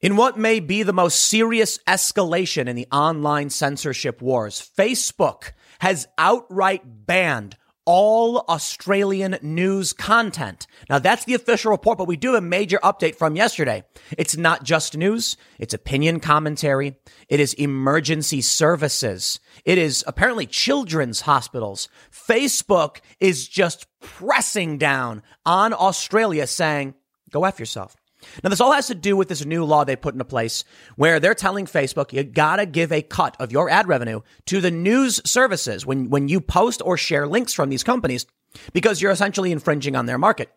In what may be the most serious escalation in the online censorship wars, Facebook has outright banned all Australian news content. Now that's the official report, but we do have a major update from yesterday. It's not just news. It's opinion commentary. It is emergency services. It is apparently children's hospitals. Facebook is just pressing down on Australia saying, go F yourself. Now, this all has to do with this new law they put into place where they're telling Facebook you gotta give a cut of your ad revenue to the news services when, when you post or share links from these companies because you're essentially infringing on their market.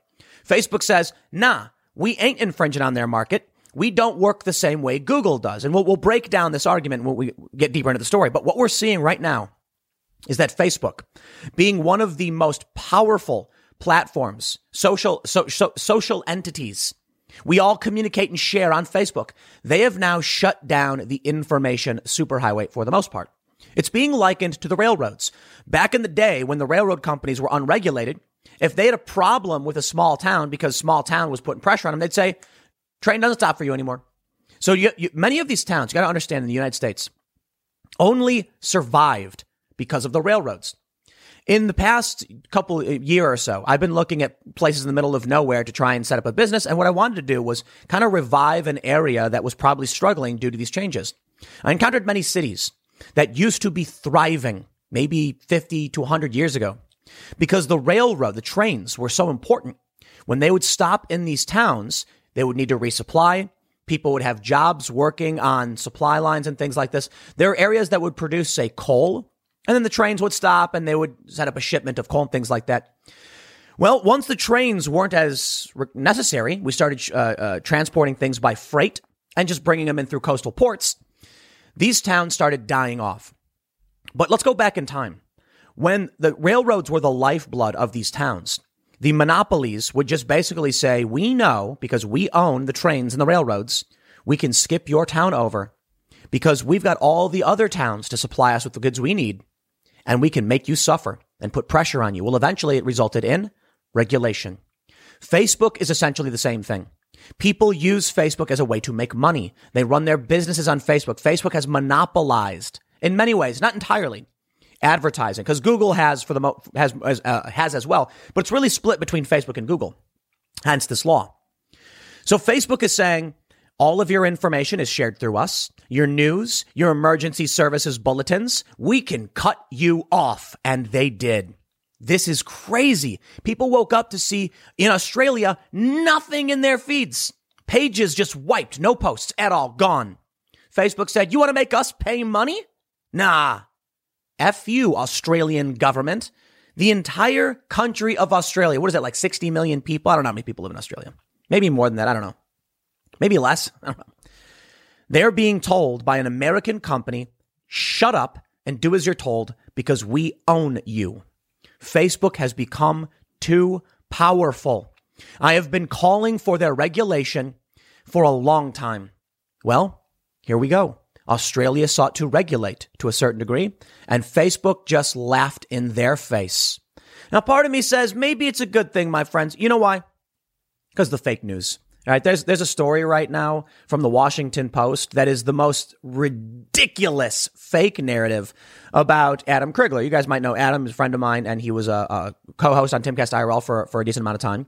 Facebook says, nah, we ain't infringing on their market. We don't work the same way Google does. And we'll, we'll break down this argument when we get deeper into the story. But what we're seeing right now is that Facebook, being one of the most powerful platforms, social, so, so, social entities we all communicate and share on Facebook. They have now shut down the information superhighway for the most part. It's being likened to the railroads. Back in the day when the railroad companies were unregulated, if they had a problem with a small town because small town was putting pressure on them, they'd say, train doesn't stop for you anymore. So you, you, many of these towns, you got to understand in the United States, only survived because of the railroads. In the past couple uh, year or so, I've been looking at places in the middle of nowhere to try and set up a business. And what I wanted to do was kind of revive an area that was probably struggling due to these changes. I encountered many cities that used to be thriving maybe 50 to 100 years ago because the railroad, the trains were so important. When they would stop in these towns, they would need to resupply. People would have jobs working on supply lines and things like this. There are areas that would produce, say, coal and then the trains would stop and they would set up a shipment of coal and things like that. Well, once the trains weren't as necessary, we started uh, uh, transporting things by freight and just bringing them in through coastal ports. These towns started dying off. But let's go back in time. When the railroads were the lifeblood of these towns, the monopolies would just basically say, We know because we own the trains and the railroads, we can skip your town over because we've got all the other towns to supply us with the goods we need and we can make you suffer and put pressure on you. Well, eventually it resulted in regulation. Facebook is essentially the same thing. People use Facebook as a way to make money. They run their businesses on Facebook. Facebook has monopolized in many ways, not entirely, advertising because Google has for the mo- has uh, has as well, but it's really split between Facebook and Google. Hence this law. So Facebook is saying all of your information is shared through us, your news, your emergency services bulletins. We can cut you off. And they did. This is crazy. People woke up to see in Australia nothing in their feeds. Pages just wiped, no posts at all, gone. Facebook said, You want to make us pay money? Nah. F you, Australian government. The entire country of Australia, what is it, like 60 million people? I don't know how many people live in Australia. Maybe more than that. I don't know maybe less. They're being told by an American company, shut up and do as you're told because we own you. Facebook has become too powerful. I have been calling for their regulation for a long time. Well, here we go. Australia sought to regulate to a certain degree, and Facebook just laughed in their face. Now, part of me says maybe it's a good thing, my friends. You know why? Because the fake news. Right, there's there's a story right now from the Washington Post that is the most ridiculous fake narrative about Adam Crigler. You guys might know Adam is a friend of mine, and he was a, a co-host on Timcast IRL for for a decent amount of time.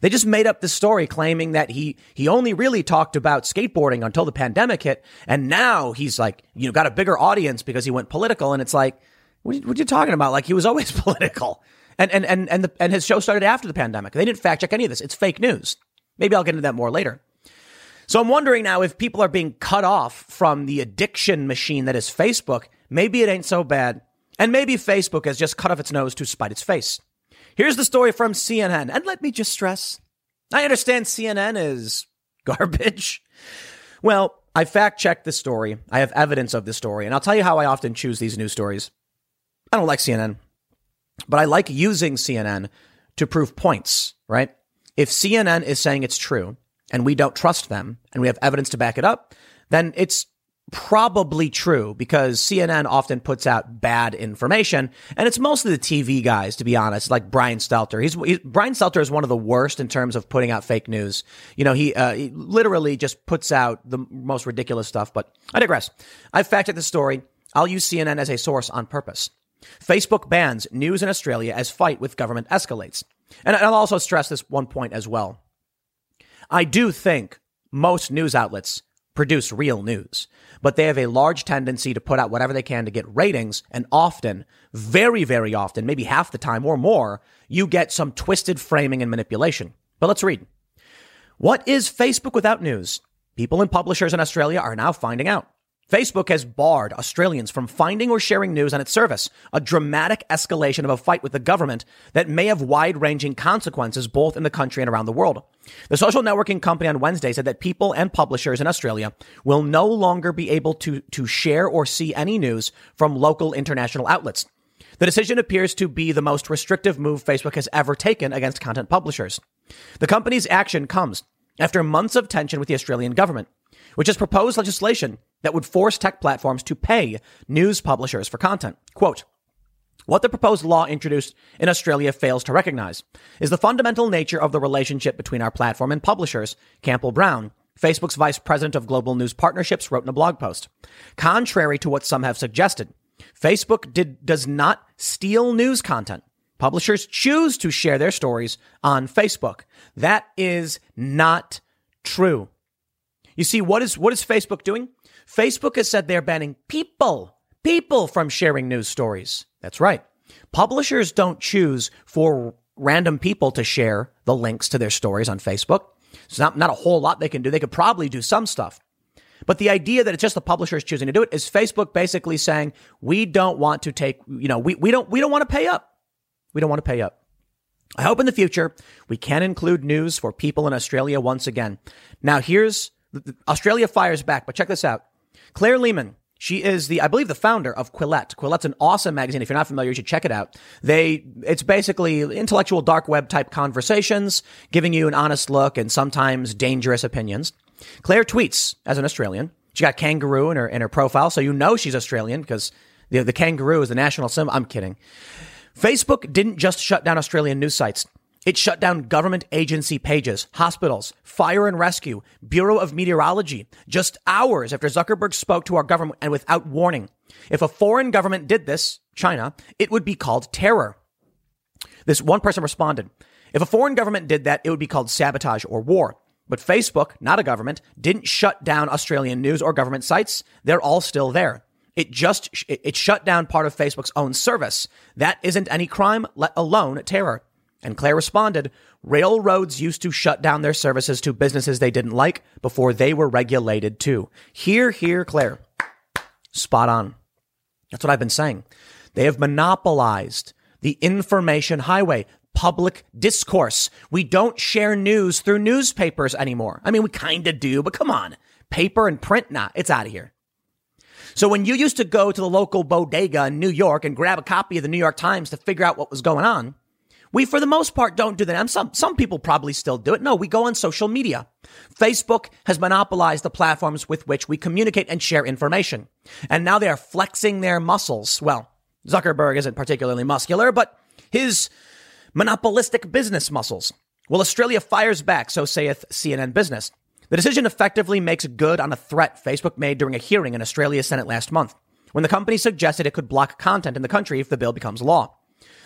They just made up this story claiming that he he only really talked about skateboarding until the pandemic hit, and now he's like you know got a bigger audience because he went political, and it's like what, what are you talking about? Like he was always political, and and and and the, and his show started after the pandemic. They didn't fact check any of this. It's fake news. Maybe I'll get into that more later. So I'm wondering now if people are being cut off from the addiction machine that is Facebook, maybe it ain't so bad. And maybe Facebook has just cut off its nose to spite its face. Here's the story from CNN. And let me just stress I understand CNN is garbage. Well, I fact checked this story. I have evidence of this story. And I'll tell you how I often choose these news stories. I don't like CNN, but I like using CNN to prove points, right? If CNN is saying it's true and we don't trust them and we have evidence to back it up, then it's probably true because CNN often puts out bad information, and it's mostly the TV guys, to be honest, like Brian Stelter. He's, he's Brian Stelter is one of the worst in terms of putting out fake news. You know, he, uh, he literally just puts out the most ridiculous stuff. But I digress. I fact checked the story. I'll use CNN as a source on purpose. Facebook bans news in Australia as fight with government escalates. And I'll also stress this one point as well. I do think most news outlets produce real news, but they have a large tendency to put out whatever they can to get ratings. And often, very, very often, maybe half the time or more, you get some twisted framing and manipulation. But let's read. What is Facebook without news? People and publishers in Australia are now finding out. Facebook has barred Australians from finding or sharing news on its service, a dramatic escalation of a fight with the government that may have wide ranging consequences both in the country and around the world. The social networking company on Wednesday said that people and publishers in Australia will no longer be able to, to share or see any news from local international outlets. The decision appears to be the most restrictive move Facebook has ever taken against content publishers. The company's action comes after months of tension with the Australian government which has proposed legislation that would force tech platforms to pay news publishers for content. Quote, what the proposed law introduced in Australia fails to recognize is the fundamental nature of the relationship between our platform and publishers, Campbell Brown, Facebook's vice president of global news partnerships, wrote in a blog post. Contrary to what some have suggested, Facebook did, does not steal news content. Publishers choose to share their stories on Facebook. That is not true. You see, what is, what is Facebook doing? Facebook has said they're banning people, people from sharing news stories. That's right. Publishers don't choose for random people to share the links to their stories on Facebook. It's not, not a whole lot they can do. They could probably do some stuff. But the idea that it's just the publishers choosing to do it is Facebook basically saying, we don't want to take, you know, we, we don't, we don't want to pay up. We don't want to pay up. I hope in the future we can include news for people in Australia once again. Now here's Australia fires back, but check this out. Claire Lehmann. she is the, I believe, the founder of Quillette. Quillette's an awesome magazine. If you're not familiar, you should check it out. They, it's basically intellectual dark web type conversations, giving you an honest look and sometimes dangerous opinions. Claire tweets as an Australian. She got kangaroo in her in her profile, so you know she's Australian because the the kangaroo is the national symbol. I'm kidding. Facebook didn't just shut down Australian news sites. It shut down government agency pages, hospitals, fire and rescue, Bureau of Meteorology, just hours after Zuckerberg spoke to our government and without warning. If a foreign government did this, China, it would be called terror. This one person responded. If a foreign government did that, it would be called sabotage or war. But Facebook, not a government, didn't shut down Australian news or government sites. They're all still there. It just, it shut down part of Facebook's own service. That isn't any crime, let alone terror. And Claire responded, railroads used to shut down their services to businesses they didn't like before they were regulated too. Here, here, Claire. Spot on. That's what I've been saying. They have monopolized the information highway, public discourse. We don't share news through newspapers anymore. I mean, we kind of do, but come on. Paper and print, nah, it's out of here. So when you used to go to the local bodega in New York and grab a copy of the New York Times to figure out what was going on, we, for the most part, don't do that. And some, some people probably still do it. No, we go on social media. Facebook has monopolized the platforms with which we communicate and share information. And now they are flexing their muscles. Well, Zuckerberg isn't particularly muscular, but his monopolistic business muscles. Well, Australia fires back, so saith CNN Business. The decision effectively makes good on a threat Facebook made during a hearing in Australia's Senate last month, when the company suggested it could block content in the country if the bill becomes law.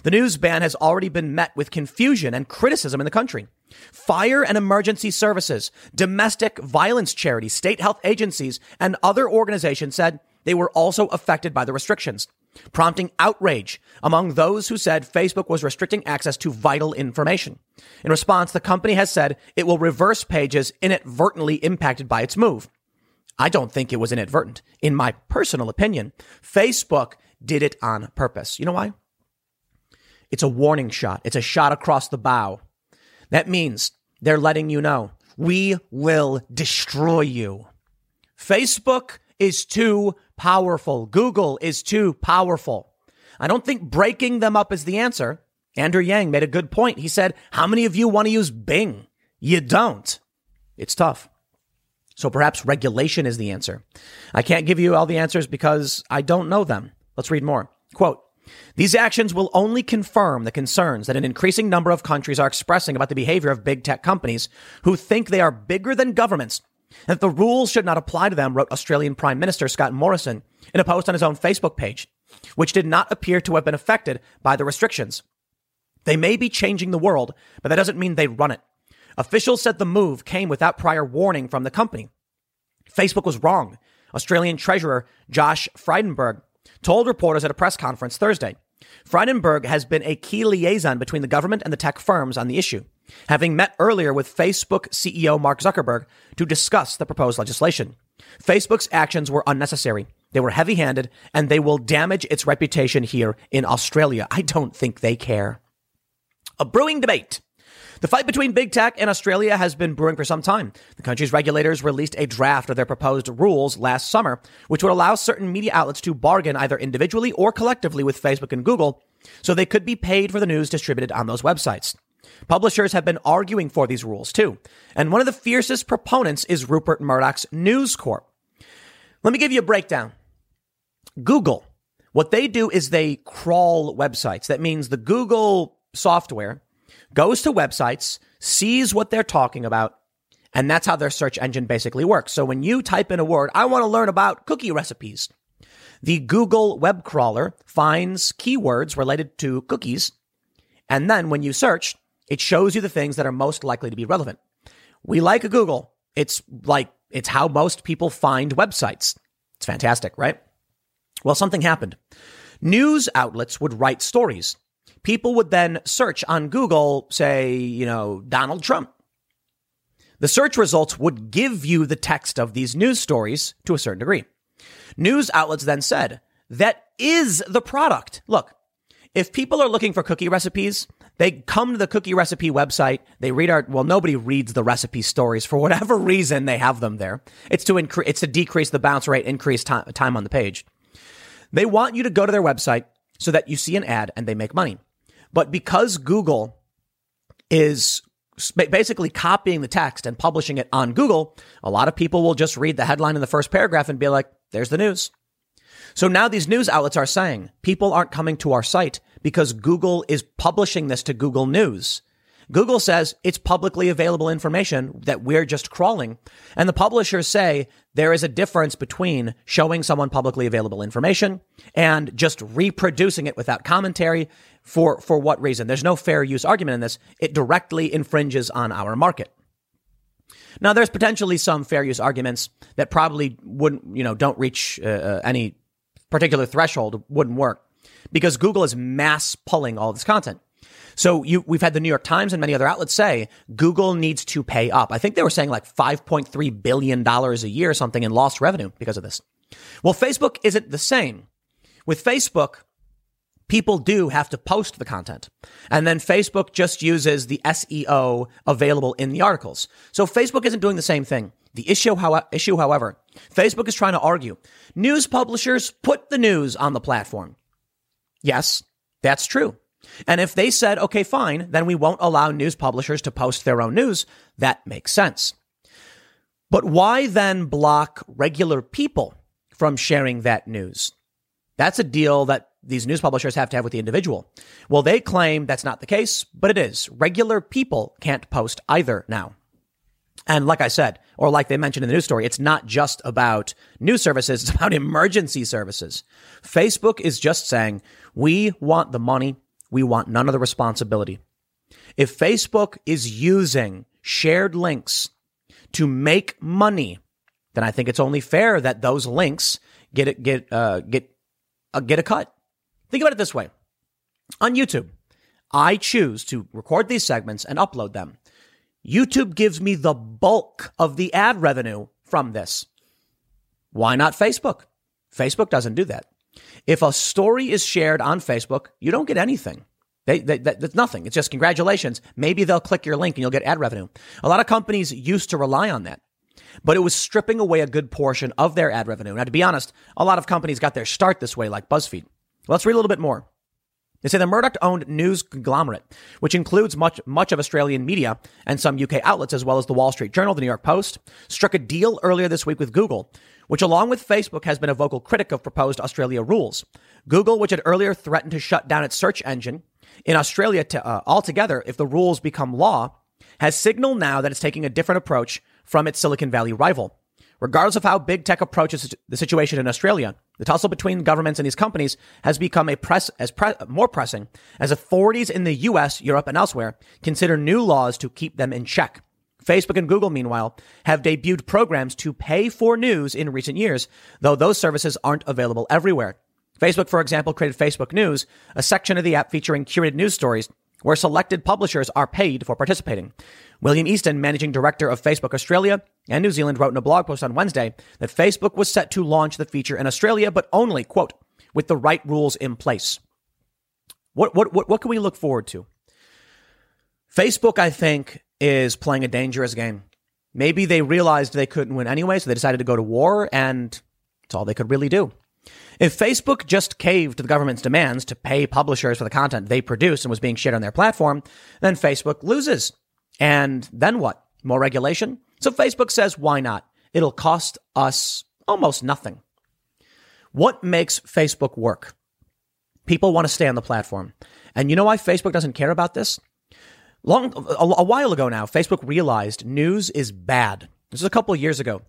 The news ban has already been met with confusion and criticism in the country. Fire and emergency services, domestic violence charities, state health agencies, and other organizations said they were also affected by the restrictions, prompting outrage among those who said Facebook was restricting access to vital information. In response, the company has said it will reverse pages inadvertently impacted by its move. I don't think it was inadvertent. In my personal opinion, Facebook did it on purpose. You know why? It's a warning shot. It's a shot across the bow. That means they're letting you know we will destroy you. Facebook is too powerful. Google is too powerful. I don't think breaking them up is the answer. Andrew Yang made a good point. He said, How many of you want to use Bing? You don't. It's tough. So perhaps regulation is the answer. I can't give you all the answers because I don't know them. Let's read more. Quote, these actions will only confirm the concerns that an increasing number of countries are expressing about the behavior of big tech companies who think they are bigger than governments and that the rules should not apply to them, wrote Australian Prime Minister Scott Morrison in a post on his own Facebook page, which did not appear to have been affected by the restrictions. They may be changing the world, but that doesn't mean they run it. Officials said the move came without prior warning from the company. Facebook was wrong. Australian Treasurer Josh Frydenberg told reporters at a press conference Thursday. Frydenberg has been a key liaison between the government and the tech firms on the issue, having met earlier with Facebook CEO Mark Zuckerberg to discuss the proposed legislation. Facebook's actions were unnecessary. They were heavy handed and they will damage its reputation here in Australia. I don't think they care. A brewing debate the fight between big tech and Australia has been brewing for some time. The country's regulators released a draft of their proposed rules last summer, which would allow certain media outlets to bargain either individually or collectively with Facebook and Google so they could be paid for the news distributed on those websites. Publishers have been arguing for these rules too, and one of the fiercest proponents is Rupert Murdoch's News Corp. Let me give you a breakdown. Google, what they do is they crawl websites. That means the Google software goes to websites, sees what they're talking about, and that's how their search engine basically works. So when you type in a word, I want to learn about cookie recipes, the Google web crawler finds keywords related to cookies. And then when you search, it shows you the things that are most likely to be relevant. We like Google. It's like, it's how most people find websites. It's fantastic, right? Well, something happened. News outlets would write stories people would then search on Google, say, you know, Donald Trump. The search results would give you the text of these news stories to a certain degree. News outlets then said, that is the product. Look, if people are looking for cookie recipes, they come to the cookie recipe website. They read our, well, nobody reads the recipe stories for whatever reason they have them there. It's to increase, it's to decrease the bounce rate, increase time, time on the page. They want you to go to their website so that you see an ad and they make money. But because Google is basically copying the text and publishing it on Google, a lot of people will just read the headline in the first paragraph and be like, there's the news. So now these news outlets are saying people aren't coming to our site because Google is publishing this to Google News. Google says it's publicly available information that we're just crawling. And the publishers say there is a difference between showing someone publicly available information and just reproducing it without commentary for, for what reason? There's no fair use argument in this. It directly infringes on our market. Now, there's potentially some fair use arguments that probably wouldn't, you know, don't reach uh, uh any particular threshold, wouldn't work because Google is mass pulling all this content. So you, we've had the New York Times and many other outlets say Google needs to pay up. I think they were saying like $5.3 billion a year or something in lost revenue because of this. Well, Facebook isn't the same. With Facebook, people do have to post the content. And then Facebook just uses the SEO available in the articles. So Facebook isn't doing the same thing. The issue, how, issue, however, Facebook is trying to argue news publishers put the news on the platform. Yes, that's true. And if they said, okay, fine, then we won't allow news publishers to post their own news, that makes sense. But why then block regular people from sharing that news? That's a deal that these news publishers have to have with the individual. Well, they claim that's not the case, but it is. Regular people can't post either now. And like I said, or like they mentioned in the news story, it's not just about news services, it's about emergency services. Facebook is just saying, we want the money, we want none of the responsibility. If Facebook is using shared links to make money, then I think it's only fair that those links get get uh, get uh, get a cut. Think about it this way: on YouTube, I choose to record these segments and upload them. YouTube gives me the bulk of the ad revenue from this. Why not Facebook? Facebook doesn't do that. If a story is shared on Facebook, you don't get anything. They, they, that's nothing. It's just congratulations. Maybe they'll click your link and you'll get ad revenue. A lot of companies used to rely on that, but it was stripping away a good portion of their ad revenue. Now, to be honest, a lot of companies got their start this way, like BuzzFeed. Let's read a little bit more. They say the Murdoch owned news conglomerate, which includes much, much of Australian media and some UK outlets, as well as the Wall Street Journal, the New York Post, struck a deal earlier this week with Google, which, along with Facebook, has been a vocal critic of proposed Australia rules. Google, which had earlier threatened to shut down its search engine in Australia to, uh, altogether if the rules become law, has signaled now that it's taking a different approach from its Silicon Valley rival. Regardless of how big tech approaches the situation in Australia, the tussle between governments and these companies has become a press as pre- more pressing as authorities in the US, Europe, and elsewhere consider new laws to keep them in check. Facebook and Google, meanwhile, have debuted programs to pay for news in recent years, though those services aren't available everywhere. Facebook, for example, created Facebook News, a section of the app featuring curated news stories where selected publishers are paid for participating. William Easton, managing director of Facebook Australia and New Zealand, wrote in a blog post on Wednesday that Facebook was set to launch the feature in Australia, but only, quote, with the right rules in place. What, what, what, what can we look forward to? Facebook, I think, is playing a dangerous game. Maybe they realized they couldn't win anyway, so they decided to go to war, and it's all they could really do. If Facebook just caved to the government's demands to pay publishers for the content they produce and was being shared on their platform, then Facebook loses. And then what? More regulation? So Facebook says, why not? It'll cost us almost nothing. What makes Facebook work? People want to stay on the platform. And you know why Facebook doesn't care about this? Long, a, a while ago now, Facebook realized news is bad. This is a couple of years ago.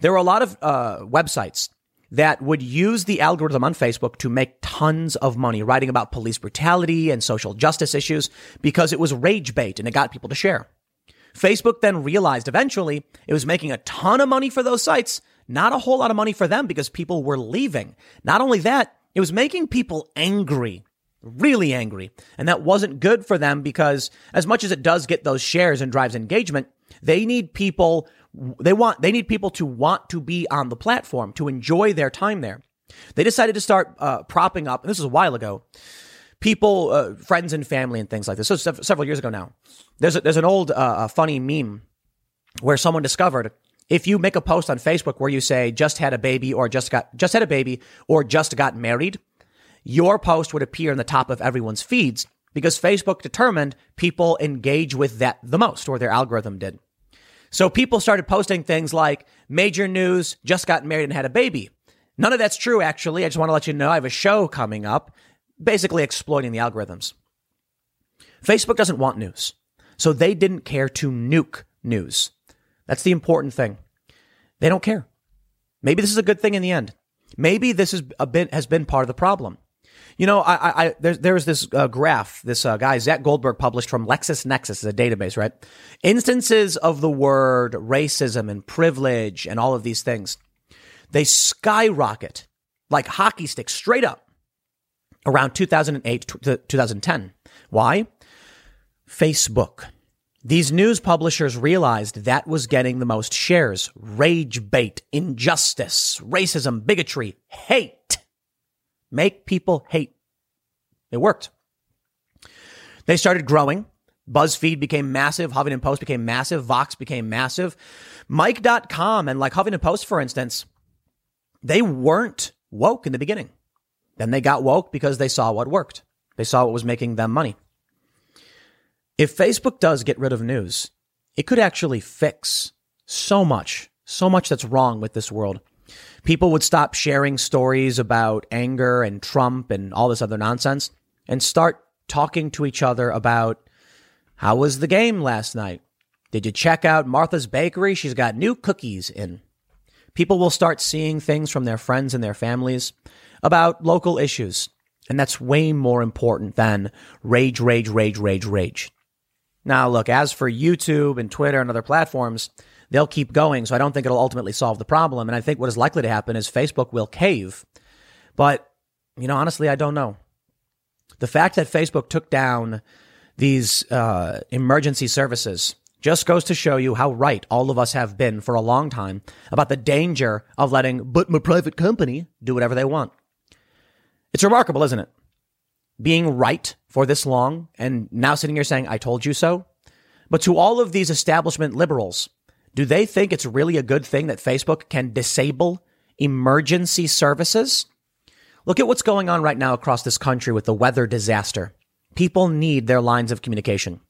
There were a lot of uh, websites that would use the algorithm on Facebook to make tons of money writing about police brutality and social justice issues because it was rage bait and it got people to share. Facebook then realized eventually it was making a ton of money for those sites, not a whole lot of money for them because people were leaving. Not only that, it was making people angry, really angry. And that wasn't good for them because as much as it does get those shares and drives engagement, they need people they want they need people to want to be on the platform to enjoy their time there. They decided to start uh, propping up. And this was a while ago. People, uh, friends, and family, and things like this. So several years ago now. There's a, there's an old uh, funny meme where someone discovered if you make a post on Facebook where you say just had a baby or just got just had a baby or just got married, your post would appear in the top of everyone's feeds because Facebook determined people engage with that the most, or their algorithm did. So people started posting things like major news, just got married and had a baby. None of that's true, actually. I just want to let you know I have a show coming up, basically exploiting the algorithms. Facebook doesn't want news. So they didn't care to nuke news. That's the important thing. They don't care. Maybe this is a good thing in the end. Maybe this is a bit, has been part of the problem. You know, I, I there's there's this uh, graph this uh, guy Zach Goldberg published from LexisNexis, is a database, right? Instances of the word racism and privilege and all of these things, they skyrocket like hockey sticks straight up around 2008 to 2010. Why? Facebook. These news publishers realized that was getting the most shares. Rage bait, injustice, racism, bigotry, hate. Make people hate. It worked. They started growing. BuzzFeed became massive. Huffington Post became massive. Vox became massive. Mic.com and like Huffington Post, for instance, they weren't woke in the beginning. Then they got woke because they saw what worked. They saw what was making them money. If Facebook does get rid of news, it could actually fix so much, so much that's wrong with this world. People would stop sharing stories about anger and Trump and all this other nonsense and start talking to each other about how was the game last night? Did you check out Martha's Bakery? She's got new cookies in. People will start seeing things from their friends and their families about local issues. And that's way more important than rage, rage, rage, rage, rage. Now, look, as for YouTube and Twitter and other platforms, they'll keep going. So I don't think it'll ultimately solve the problem. And I think what is likely to happen is Facebook will cave. But, you know, honestly, I don't know. The fact that Facebook took down these uh, emergency services just goes to show you how right all of us have been for a long time about the danger of letting but my private company do whatever they want. It's remarkable, isn't it? Being right for this long and now sitting here saying, I told you so. But to all of these establishment liberals do they think it's really a good thing that Facebook can disable emergency services? Look at what's going on right now across this country with the weather disaster. People need their lines of communication.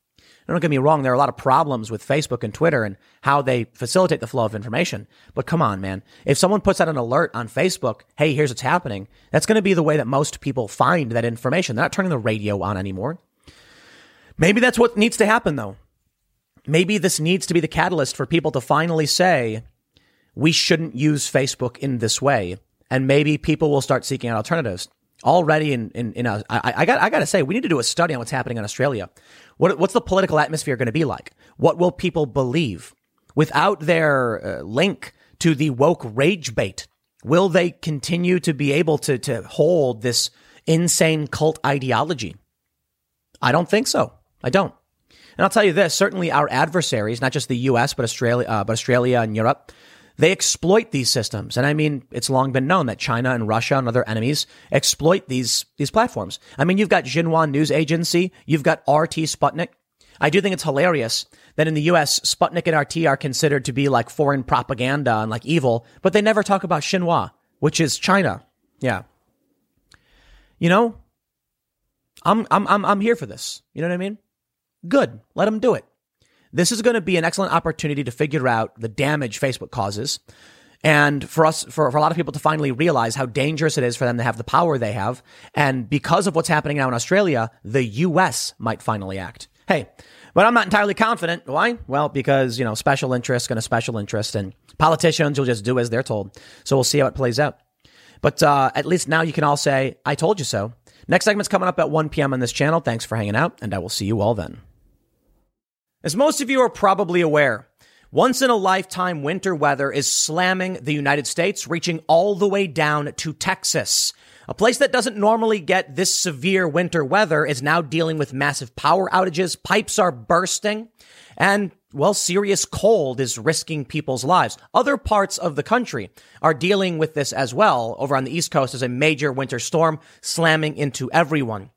Don't get me wrong, there are a lot of problems with Facebook and Twitter and how they facilitate the flow of information. But come on, man. If someone puts out an alert on Facebook, hey, here's what's happening, that's going to be the way that most people find that information. They're not turning the radio on anymore. Maybe that's what needs to happen, though. Maybe this needs to be the catalyst for people to finally say, we shouldn't use Facebook in this way. And maybe people will start seeking out alternatives already in in, in a, I, I got I got to say we need to do a study on what's happening in Australia. What what's the political atmosphere going to be like? What will people believe without their uh, link to the woke rage bait? Will they continue to be able to to hold this insane cult ideology? I don't think so. I don't. And I'll tell you this: certainly our adversaries, not just the U.S. but Australia, uh, but Australia and Europe, they exploit these systems. And I mean, it's long been known that China and Russia and other enemies exploit these, these platforms. I mean, you've got Xinhua News Agency. You've got RT Sputnik. I do think it's hilarious that in the US, Sputnik and RT are considered to be like foreign propaganda and like evil, but they never talk about Xinhua, which is China. Yeah. You know, I'm, I'm, I'm, I'm here for this. You know what I mean? Good. Let them do it. This is going to be an excellent opportunity to figure out the damage Facebook causes. And for us, for, for a lot of people to finally realize how dangerous it is for them to have the power they have. And because of what's happening now in Australia, the US might finally act. Hey, but I'm not entirely confident. Why? Well, because, you know, special interest and a special interest and politicians will just do as they're told. So we'll see how it plays out. But uh, at least now you can all say, I told you so. Next segment's coming up at 1 p.m. on this channel. Thanks for hanging out, and I will see you all then. As most of you are probably aware, once in a lifetime winter weather is slamming the United States, reaching all the way down to Texas. A place that doesn't normally get this severe winter weather is now dealing with massive power outages, pipes are bursting, and well, serious cold is risking people's lives. Other parts of the country are dealing with this as well. Over on the East Coast, is a major winter storm slamming into everyone.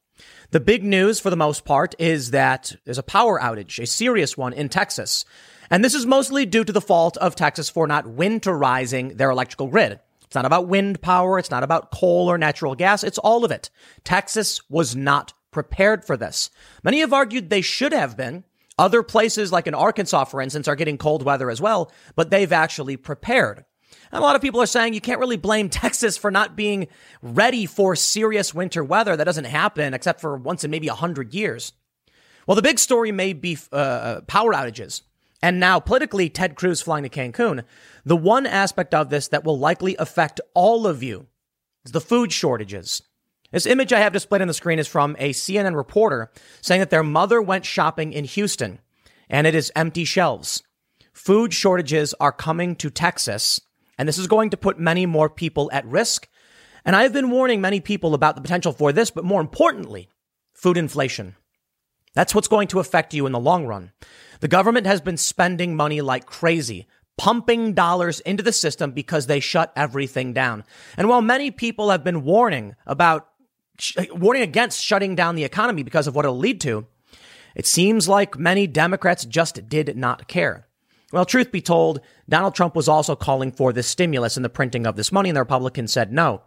The big news for the most part is that there's a power outage, a serious one in Texas. And this is mostly due to the fault of Texas for not winterizing their electrical grid. It's not about wind power. It's not about coal or natural gas. It's all of it. Texas was not prepared for this. Many have argued they should have been. Other places, like in Arkansas, for instance, are getting cold weather as well, but they've actually prepared. And a lot of people are saying you can't really blame Texas for not being ready for serious winter weather. That doesn't happen except for once in maybe 100 years. Well, the big story may be uh, uh, power outages. And now, politically, Ted Cruz flying to Cancun. The one aspect of this that will likely affect all of you is the food shortages. This image I have displayed on the screen is from a CNN reporter saying that their mother went shopping in Houston and it is empty shelves. Food shortages are coming to Texas and this is going to put many more people at risk. And I've been warning many people about the potential for this, but more importantly, food inflation. That's what's going to affect you in the long run. The government has been spending money like crazy, pumping dollars into the system because they shut everything down. And while many people have been warning about, warning against shutting down the economy because of what it'll lead to, it seems like many Democrats just did not care. Well, truth be told, Donald Trump was also calling for this stimulus and the printing of this money, and the Republicans said no.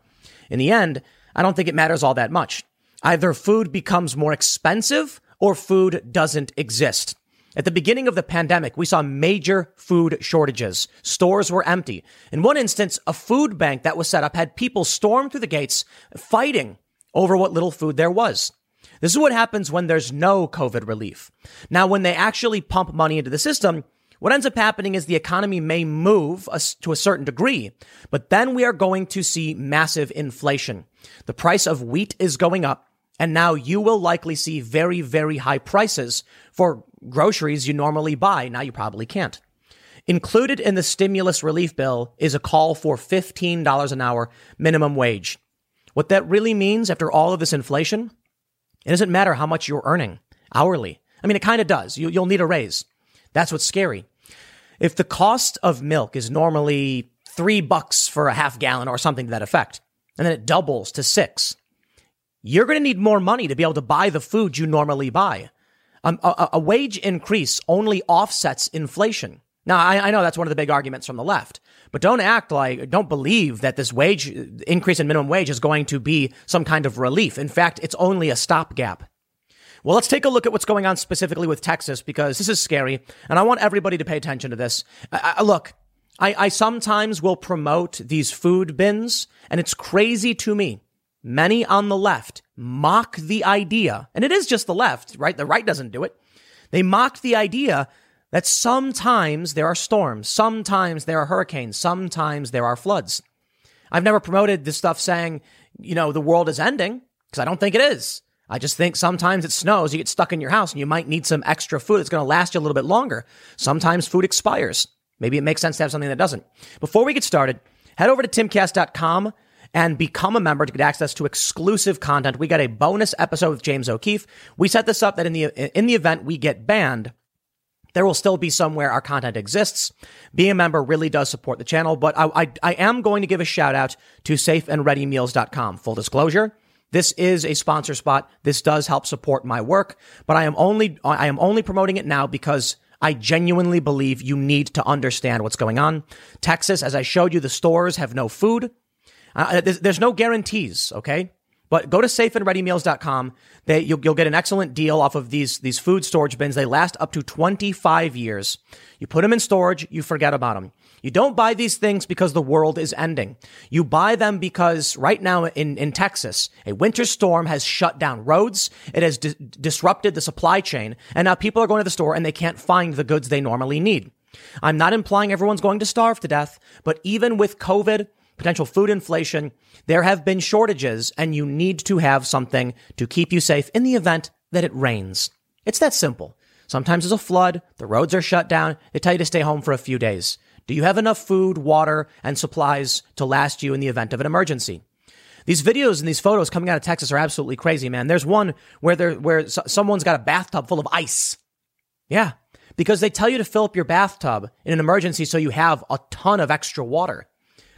In the end, I don't think it matters all that much. Either food becomes more expensive or food doesn't exist. At the beginning of the pandemic, we saw major food shortages. Stores were empty. In one instance, a food bank that was set up had people storm through the gates fighting over what little food there was. This is what happens when there's no COVID relief. Now, when they actually pump money into the system, what ends up happening is the economy may move to a certain degree, but then we are going to see massive inflation. The price of wheat is going up. And now you will likely see very, very high prices for groceries you normally buy. Now you probably can't. Included in the stimulus relief bill is a call for $15 an hour minimum wage. What that really means after all of this inflation, it doesn't matter how much you're earning hourly. I mean, it kind of does. You, will need a raise. That's what's scary. If the cost of milk is normally three bucks for a half gallon or something to that effect, and then it doubles to six, you're going to need more money to be able to buy the food you normally buy. Um, a, a, wage increase only offsets inflation. Now, I, I know that's one of the big arguments from the left, But don't act like, don't believe that this wage increase in minimum wage is going to be some kind of relief. In fact, it's only a stopgap. Well, let's take a look at what's going on specifically with Texas because this is scary, and I want everybody to pay attention to this. I, I, look, I, I sometimes will promote these food bins, and it's crazy to me. Many on the left mock the idea, and it is just the left, right? The right doesn't do it. They mock the idea that sometimes there are storms, sometimes there are hurricanes, sometimes there are floods. I've never promoted this stuff saying, you know, the world is ending, because I don't think it is. I just think sometimes it snows, you get stuck in your house and you might need some extra food. that's going to last you a little bit longer. Sometimes food expires. Maybe it makes sense to have something that doesn't. Before we get started, head over to timcast.com and become a member to get access to exclusive content. We got a bonus episode with James O'Keefe. We set this up that in the in the event we get banned, there will still be somewhere our content exists. Being a member really does support the channel, but I, I, I am going to give a shout out to safeandreadymeals.com. Full disclosure. This is a sponsor spot. This does help support my work, but I am only, I am only promoting it now because I genuinely believe you need to understand what's going on. Texas, as I showed you, the stores have no food. Uh, there's, there's, no guarantees, okay? But go to safeandreadymeals.com. They, you'll, you'll get an excellent deal off of these, these food storage bins. They last up to 25 years. You put them in storage, you forget about them. You don't buy these things because the world is ending. You buy them because right now in, in Texas, a winter storm has shut down roads. It has di- disrupted the supply chain. And now people are going to the store and they can't find the goods they normally need. I'm not implying everyone's going to starve to death, but even with COVID, potential food inflation, there have been shortages and you need to have something to keep you safe in the event that it rains. It's that simple. Sometimes there's a flood, the roads are shut down, they tell you to stay home for a few days. Do you have enough food, water, and supplies to last you in the event of an emergency? These videos and these photos coming out of Texas are absolutely crazy, man. There's one where there, where someone's got a bathtub full of ice. Yeah. Because they tell you to fill up your bathtub in an emergency so you have a ton of extra water.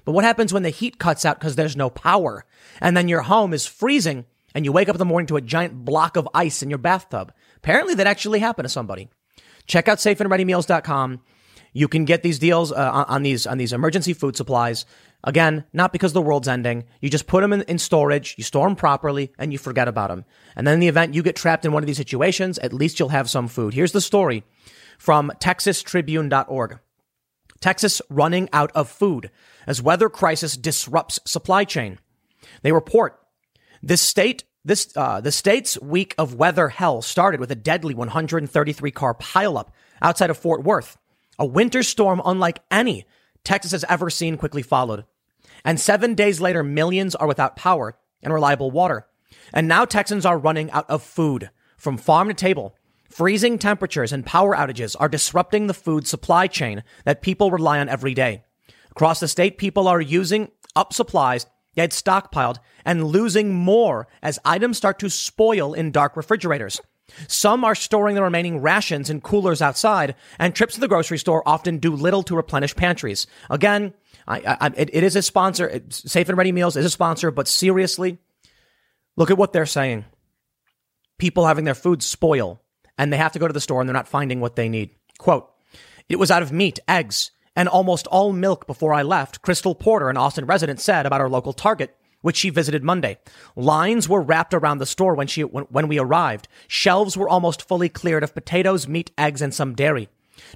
But what happens when the heat cuts out because there's no power? And then your home is freezing and you wake up in the morning to a giant block of ice in your bathtub. Apparently that actually happened to somebody. Check out safeandreadymeals.com. You can get these deals uh, on these on these emergency food supplies. Again, not because the world's ending. You just put them in, in storage, you store them properly, and you forget about them. And then in the event you get trapped in one of these situations, at least you'll have some food. Here's the story from TexasTribune.org. Texas running out of food as weather crisis disrupts supply chain. They report this state this uh, the state's week of weather hell started with a deadly 133 car pileup outside of Fort Worth. A winter storm unlike any Texas has ever seen quickly followed. And seven days later, millions are without power and reliable water. And now Texans are running out of food from farm to table. Freezing temperatures and power outages are disrupting the food supply chain that people rely on every day. Across the state, people are using up supplies they had stockpiled and losing more as items start to spoil in dark refrigerators. Some are storing the remaining rations in coolers outside, and trips to the grocery store often do little to replenish pantries. Again, I, I, it, it is a sponsor. Safe and Ready Meals is a sponsor, but seriously, look at what they're saying. People having their food spoil, and they have to go to the store and they're not finding what they need. Quote, it was out of meat, eggs, and almost all milk before I left, Crystal Porter, an Austin resident, said about our local Target which she visited Monday. Lines were wrapped around the store when she when, when we arrived. Shelves were almost fully cleared of potatoes, meat, eggs, and some dairy.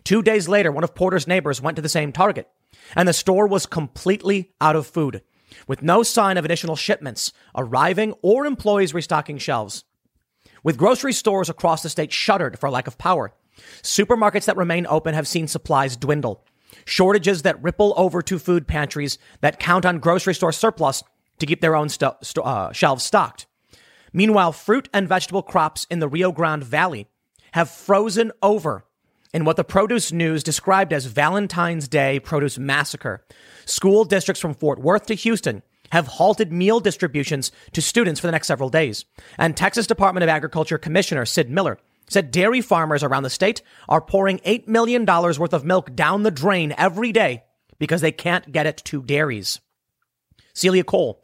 Two days later, one of Porter's neighbors went to the same Target, and the store was completely out of food, with no sign of additional shipments arriving or employees restocking shelves. With grocery stores across the state shuttered for lack of power, supermarkets that remain open have seen supplies dwindle. Shortages that ripple over to food pantries that count on grocery store surplus to keep their own st- uh, shelves stocked. Meanwhile, fruit and vegetable crops in the Rio Grande Valley have frozen over in what the produce news described as Valentine's Day produce massacre. School districts from Fort Worth to Houston have halted meal distributions to students for the next several days. And Texas Department of Agriculture Commissioner Sid Miller said dairy farmers around the state are pouring $8 million worth of milk down the drain every day because they can't get it to dairies. Celia Cole,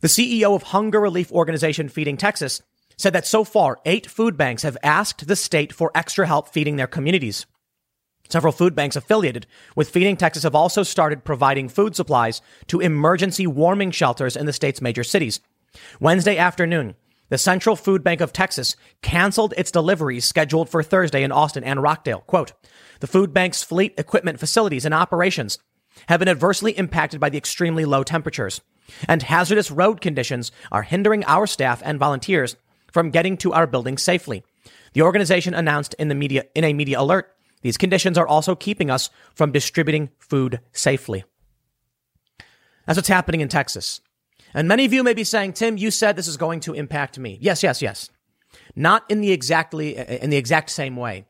the CEO of hunger relief organization Feeding Texas, said that so far, eight food banks have asked the state for extra help feeding their communities. Several food banks affiliated with Feeding Texas have also started providing food supplies to emergency warming shelters in the state's major cities. Wednesday afternoon, the Central Food Bank of Texas canceled its deliveries scheduled for Thursday in Austin and Rockdale. Quote, the food bank's fleet equipment facilities and operations have been adversely impacted by the extremely low temperatures, and hazardous road conditions are hindering our staff and volunteers from getting to our building safely. The organization announced in the media in a media alert these conditions are also keeping us from distributing food safely. That's what's happening in Texas. And many of you may be saying, Tim, you said this is going to impact me. Yes, yes, yes. Not in the exactly, in the exact same way.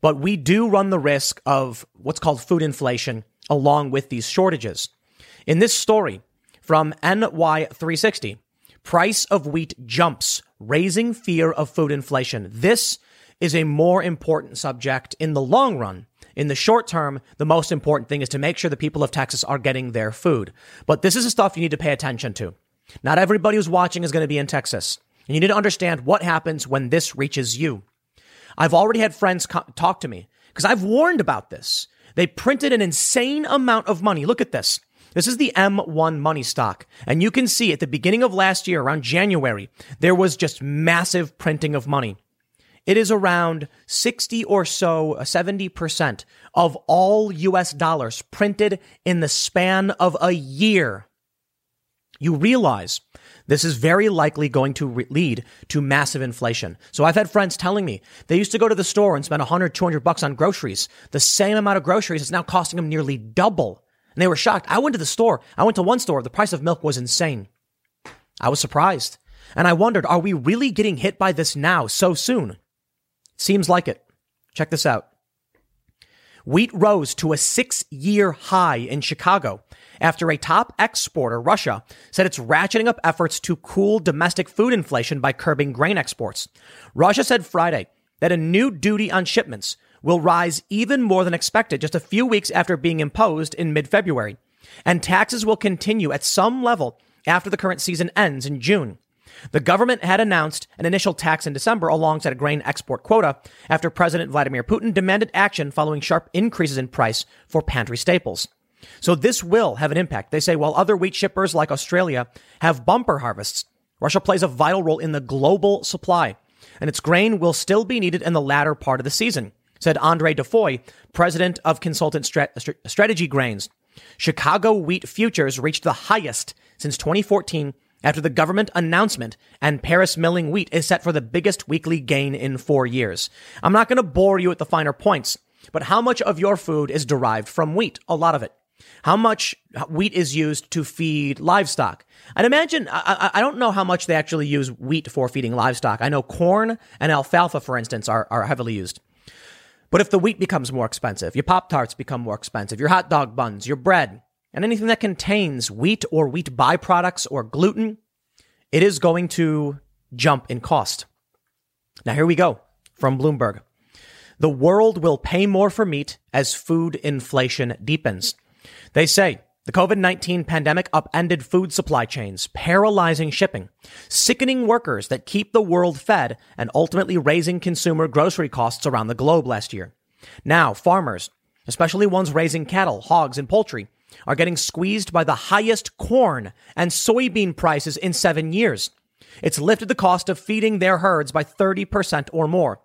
But we do run the risk of what's called food inflation along with these shortages. In this story from NY360, price of wheat jumps, raising fear of food inflation. This is a more important subject in the long run. In the short term, the most important thing is to make sure the people of Texas are getting their food. But this is the stuff you need to pay attention to. Not everybody who's watching is going to be in Texas. And you need to understand what happens when this reaches you. I've already had friends co- talk to me because I've warned about this. They printed an insane amount of money. Look at this. This is the M1 money stock. And you can see at the beginning of last year, around January, there was just massive printing of money. It is around 60 or so, 70% uh, of all US dollars printed in the span of a year. You realize this is very likely going to re- lead to massive inflation. So I've had friends telling me they used to go to the store and spend 100, 200 bucks on groceries. The same amount of groceries is now costing them nearly double. And they were shocked. I went to the store. I went to one store. The price of milk was insane. I was surprised. And I wondered, are we really getting hit by this now so soon? Seems like it. Check this out. Wheat rose to a six year high in Chicago after a top exporter, Russia, said it's ratcheting up efforts to cool domestic food inflation by curbing grain exports. Russia said Friday that a new duty on shipments will rise even more than expected just a few weeks after being imposed in mid February. And taxes will continue at some level after the current season ends in June. The government had announced an initial tax in December alongside a grain export quota after President Vladimir Putin demanded action following sharp increases in price for pantry staples. So this will have an impact. They say while other wheat shippers like Australia have bumper harvests, Russia plays a vital role in the global supply, and its grain will still be needed in the latter part of the season, said Andree Defois, president of consultant Strat- Strategy Grains. Chicago wheat futures reached the highest since 2014 after the government announcement and Paris milling wheat is set for the biggest weekly gain in four years. I'm not going to bore you with the finer points, but how much of your food is derived from wheat? A lot of it. How much wheat is used to feed livestock? And imagine, I, I, don't know how much they actually use wheat for feeding livestock. I know corn and alfalfa, for instance, are, are heavily used. But if the wheat becomes more expensive, your Pop Tarts become more expensive, your hot dog buns, your bread, and anything that contains wheat or wheat byproducts or gluten, it is going to jump in cost. Now, here we go from Bloomberg. The world will pay more for meat as food inflation deepens. They say the COVID 19 pandemic upended food supply chains, paralyzing shipping, sickening workers that keep the world fed, and ultimately raising consumer grocery costs around the globe last year. Now, farmers, especially ones raising cattle, hogs, and poultry, are getting squeezed by the highest corn and soybean prices in seven years. It's lifted the cost of feeding their herds by 30% or more.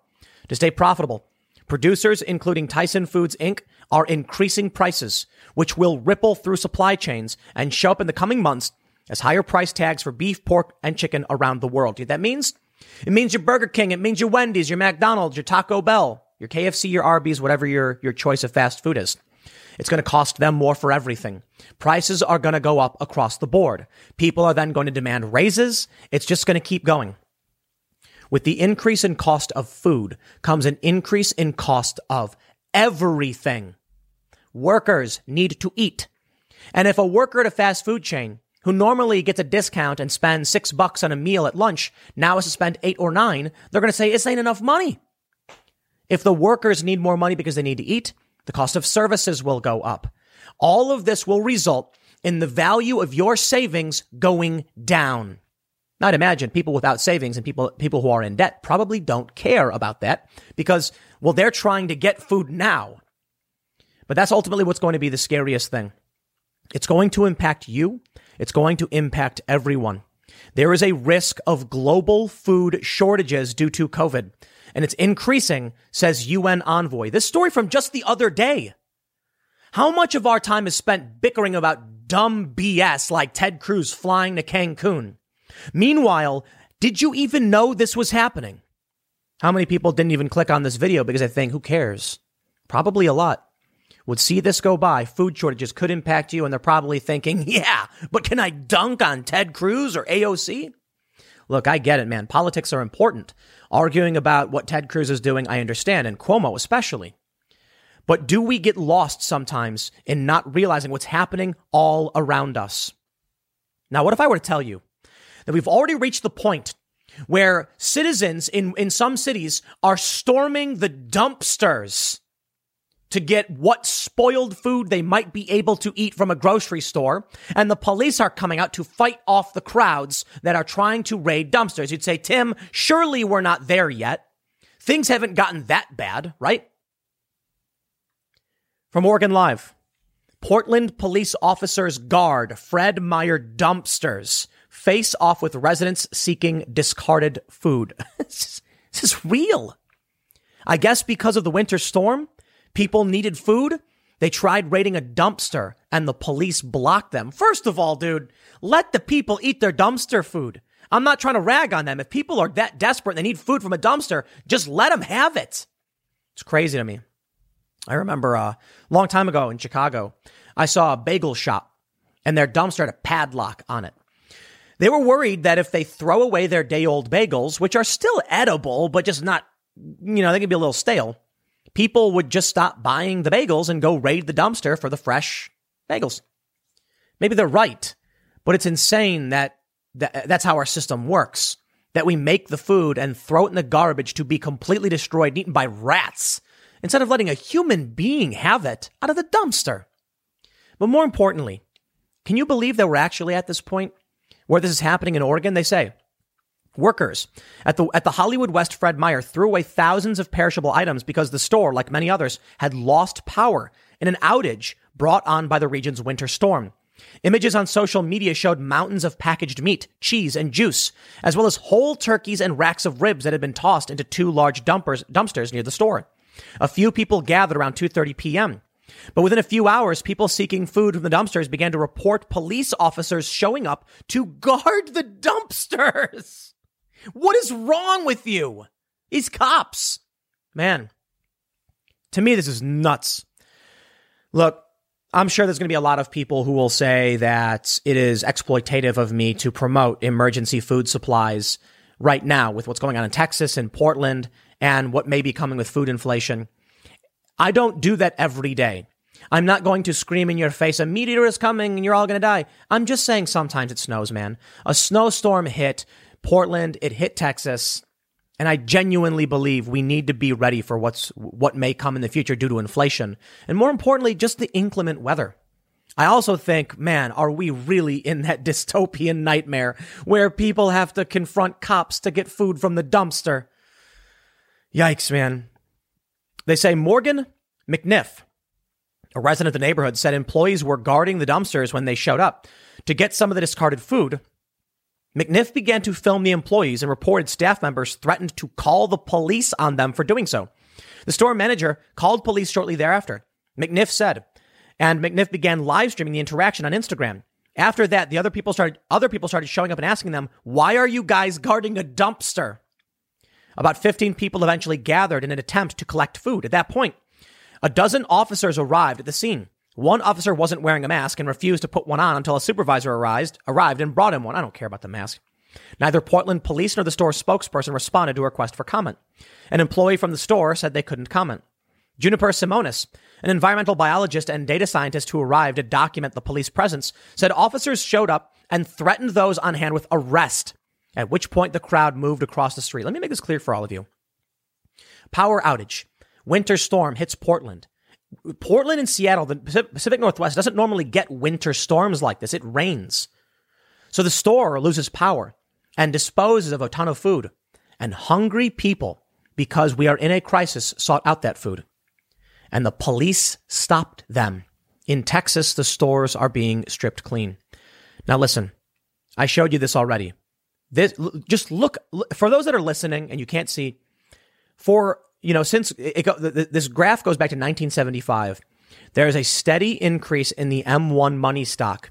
To stay profitable, producers, including Tyson Foods Inc., are increasing prices, which will ripple through supply chains and show up in the coming months as higher price tags for beef, pork, and chicken around the world. That means? It means your Burger King, it means your Wendy's, your McDonald's, your Taco Bell, your KFC, your Arby's, whatever your, your choice of fast food is. It's going to cost them more for everything. Prices are going to go up across the board. People are then going to demand raises. It's just going to keep going. With the increase in cost of food comes an increase in cost of everything. Workers need to eat. And if a worker at a fast food chain who normally gets a discount and spends six bucks on a meal at lunch now has to spend eight or nine, they're going to say, this ain't enough money. If the workers need more money because they need to eat, the cost of services will go up. All of this will result in the value of your savings going down. Now, I'd imagine people without savings and people, people who are in debt probably don't care about that because, well, they're trying to get food now. But that's ultimately what's going to be the scariest thing. It's going to impact you. It's going to impact everyone. There is a risk of global food shortages due to COVID, and it's increasing, says UN envoy. This story from just the other day. How much of our time is spent bickering about dumb BS like Ted Cruz flying to Cancun? Meanwhile, did you even know this was happening? How many people didn't even click on this video because they think, who cares? Probably a lot. Would see this go by. Food shortages could impact you, and they're probably thinking, yeah, but can I dunk on Ted Cruz or AOC? Look, I get it, man. Politics are important. Arguing about what Ted Cruz is doing, I understand, and Cuomo especially. But do we get lost sometimes in not realizing what's happening all around us? Now, what if I were to tell you that we've already reached the point where citizens in, in some cities are storming the dumpsters to get what spoiled food they might be able to eat from a grocery store. And the police are coming out to fight off the crowds that are trying to raid dumpsters. You'd say, Tim, surely we're not there yet. Things haven't gotten that bad, right? From Oregon Live. Portland police officers guard Fred Meyer dumpsters face off with residents seeking discarded food. this is real. I guess because of the winter storm, people needed food. They tried raiding a dumpster and the police blocked them. First of all, dude, let the people eat their dumpster food. I'm not trying to rag on them. If people are that desperate and they need food from a dumpster, just let them have it. It's crazy to me. I remember a uh, long time ago in Chicago, I saw a bagel shop and their dumpster had a padlock on it. They were worried that if they throw away their day old bagels, which are still edible, but just not, you know, they can be a little stale, people would just stop buying the bagels and go raid the dumpster for the fresh bagels. Maybe they're right, but it's insane that, that that's how our system works. That we make the food and throw it in the garbage to be completely destroyed, and eaten by rats, instead of letting a human being have it out of the dumpster. But more importantly, can you believe that we're actually at this point where this is happening in Oregon? They say workers at the at the Hollywood West Fred Meyer threw away thousands of perishable items because the store, like many others, had lost power in an outage brought on by the region's winter storm. Images on social media showed mountains of packaged meat, cheese, and juice, as well as whole turkeys and racks of ribs that had been tossed into two large dumpers, dumpsters near the store. A few people gathered around 2:30 p.m. But within a few hours, people seeking food from the dumpsters began to report police officers showing up to guard the dumpsters. What is wrong with you? These cops. Man, to me, this is nuts. Look, I'm sure there's going to be a lot of people who will say that it is exploitative of me to promote emergency food supplies right now with what's going on in Texas and Portland and what may be coming with food inflation. I don't do that every day. I'm not going to scream in your face, a meteor is coming and you're all going to die. I'm just saying sometimes it snows, man. A snowstorm hit Portland, it hit Texas. And I genuinely believe we need to be ready for what's, what may come in the future due to inflation. And more importantly, just the inclement weather. I also think, man, are we really in that dystopian nightmare where people have to confront cops to get food from the dumpster? Yikes, man. They say Morgan McNiff, a resident of the neighborhood, said employees were guarding the dumpsters when they showed up to get some of the discarded food. McNiff began to film the employees and reported staff members threatened to call the police on them for doing so. The store manager called police shortly thereafter. McNiff said, and McNiff began live streaming the interaction on Instagram. After that, the other people started other people started showing up and asking them, "Why are you guys guarding a dumpster?" About 15 people eventually gathered in an attempt to collect food. At that point, a dozen officers arrived at the scene. One officer wasn't wearing a mask and refused to put one on until a supervisor arrived, arrived and brought him one. I don't care about the mask. Neither Portland police nor the store's spokesperson responded to a request for comment. An employee from the store said they couldn't comment. Juniper Simonis, an environmental biologist and data scientist who arrived to document the police presence, said officers showed up and threatened those on hand with arrest at which point the crowd moved across the street. Let me make this clear for all of you. Power outage. Winter storm hits Portland. Portland and Seattle, the Pacific Northwest, doesn't normally get winter storms like this. It rains. So the store loses power and disposes of a ton of food. And hungry people, because we are in a crisis, sought out that food. and the police stopped them. In Texas, the stores are being stripped clean. Now, listen, I showed you this already. This, just look, for those that are listening and you can't see, for, you know, since it, it, this graph goes back to 1975, there is a steady increase in the M1 money stock.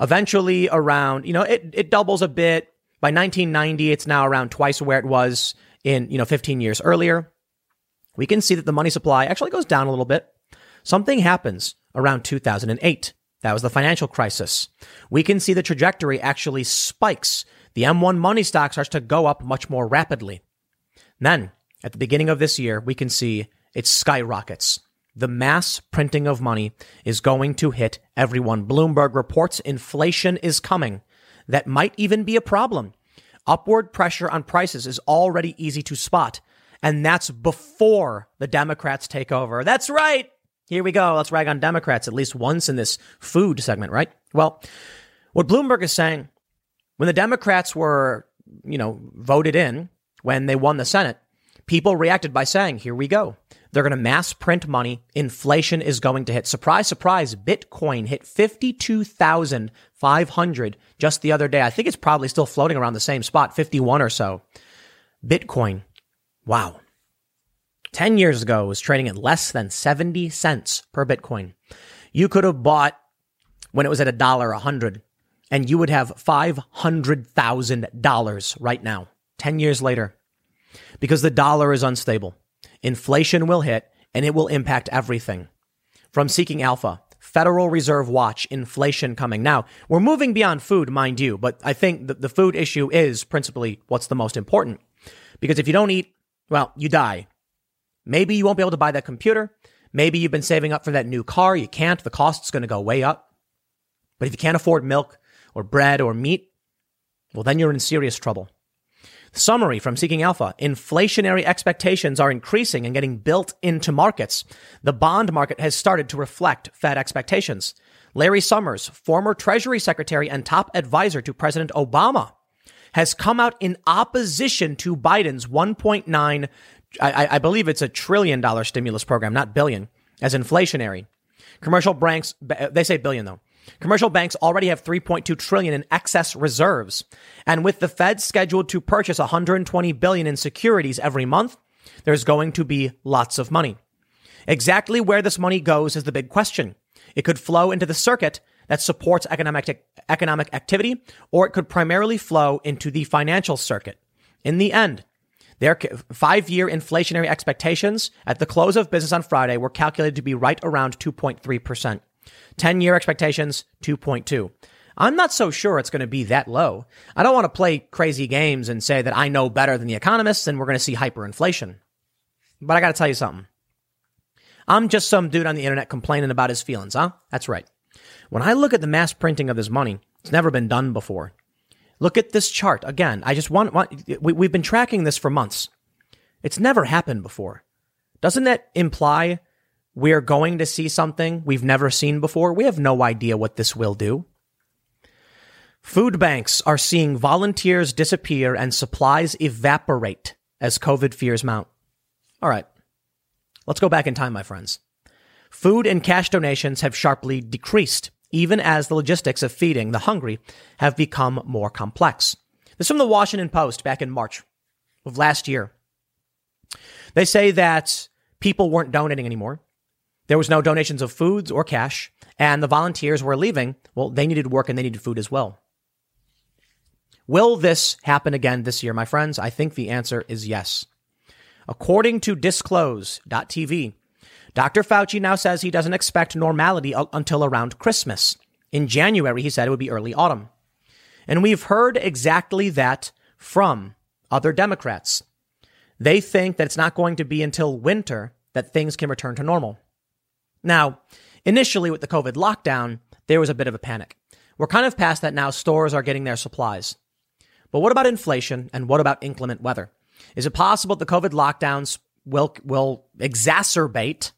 Eventually, around, you know, it, it doubles a bit. By 1990, it's now around twice where it was in, you know, 15 years earlier. We can see that the money supply actually goes down a little bit. Something happens around 2008. That was the financial crisis. We can see the trajectory actually spikes. The M1 money stock starts to go up much more rapidly. Then, at the beginning of this year, we can see it skyrockets. The mass printing of money is going to hit everyone. Bloomberg reports inflation is coming. That might even be a problem. Upward pressure on prices is already easy to spot. And that's before the Democrats take over. That's right. Here we go. Let's rag on Democrats at least once in this food segment, right? Well, what Bloomberg is saying, when the Democrats were, you know, voted in, when they won the Senate, people reacted by saying, here we go. They're going to mass print money. Inflation is going to hit. Surprise, surprise. Bitcoin hit 52,500 just the other day. I think it's probably still floating around the same spot, 51 or so. Bitcoin. Wow. 10 years ago was trading at less than 70 cents per Bitcoin. You could have bought when it was at a dollar a hundred and you would have $500,000 right now, 10 years later, because the dollar is unstable. Inflation will hit and it will impact everything. From Seeking Alpha, Federal Reserve Watch, inflation coming. Now, we're moving beyond food, mind you, but I think the, the food issue is principally what's the most important. Because if you don't eat, well, you die. Maybe you won't be able to buy that computer. Maybe you've been saving up for that new car. You can't. The cost's going to go way up. But if you can't afford milk or bread or meat, well, then you're in serious trouble. Summary from Seeking Alpha. Inflationary expectations are increasing and getting built into markets. The bond market has started to reflect Fed expectations. Larry Summers, former Treasury Secretary and top advisor to President Obama, has come out in opposition to Biden's 1.9, I, I believe it's a trillion dollar stimulus program, not billion, as inflationary. Commercial banks, they say billion though. Commercial banks already have 3.2 trillion in excess reserves. And with the Fed scheduled to purchase 120 billion in securities every month, there's going to be lots of money. Exactly where this money goes is the big question. It could flow into the circuit that supports economic, economic activity, or it could primarily flow into the financial circuit. In the end, their five year inflationary expectations at the close of business on Friday were calculated to be right around 2.3%. 10 year expectations, 2.2. I'm not so sure it's going to be that low. I don't want to play crazy games and say that I know better than the economists and we're going to see hyperinflation. But I got to tell you something. I'm just some dude on the internet complaining about his feelings, huh? That's right. When I look at the mass printing of this money, it's never been done before. Look at this chart. Again, I just want, want we, we've been tracking this for months. It's never happened before. Doesn't that imply we're going to see something we've never seen before. We have no idea what this will do. Food banks are seeing volunteers disappear and supplies evaporate as COVID fears mount. All right. Let's go back in time, my friends. Food and cash donations have sharply decreased, even as the logistics of feeding the hungry have become more complex. This from the Washington Post back in March of last year. They say that people weren't donating anymore. There was no donations of foods or cash, and the volunteers were leaving. Well, they needed work and they needed food as well. Will this happen again this year, my friends? I think the answer is yes. According to disclose.tv, Dr. Fauci now says he doesn't expect normality until around Christmas. In January, he said it would be early autumn. And we've heard exactly that from other Democrats. They think that it's not going to be until winter that things can return to normal. Now, initially with the COVID lockdown, there was a bit of a panic. We're kind of past that now. Stores are getting their supplies. But what about inflation and what about inclement weather? Is it possible the COVID lockdowns will, will exacerbate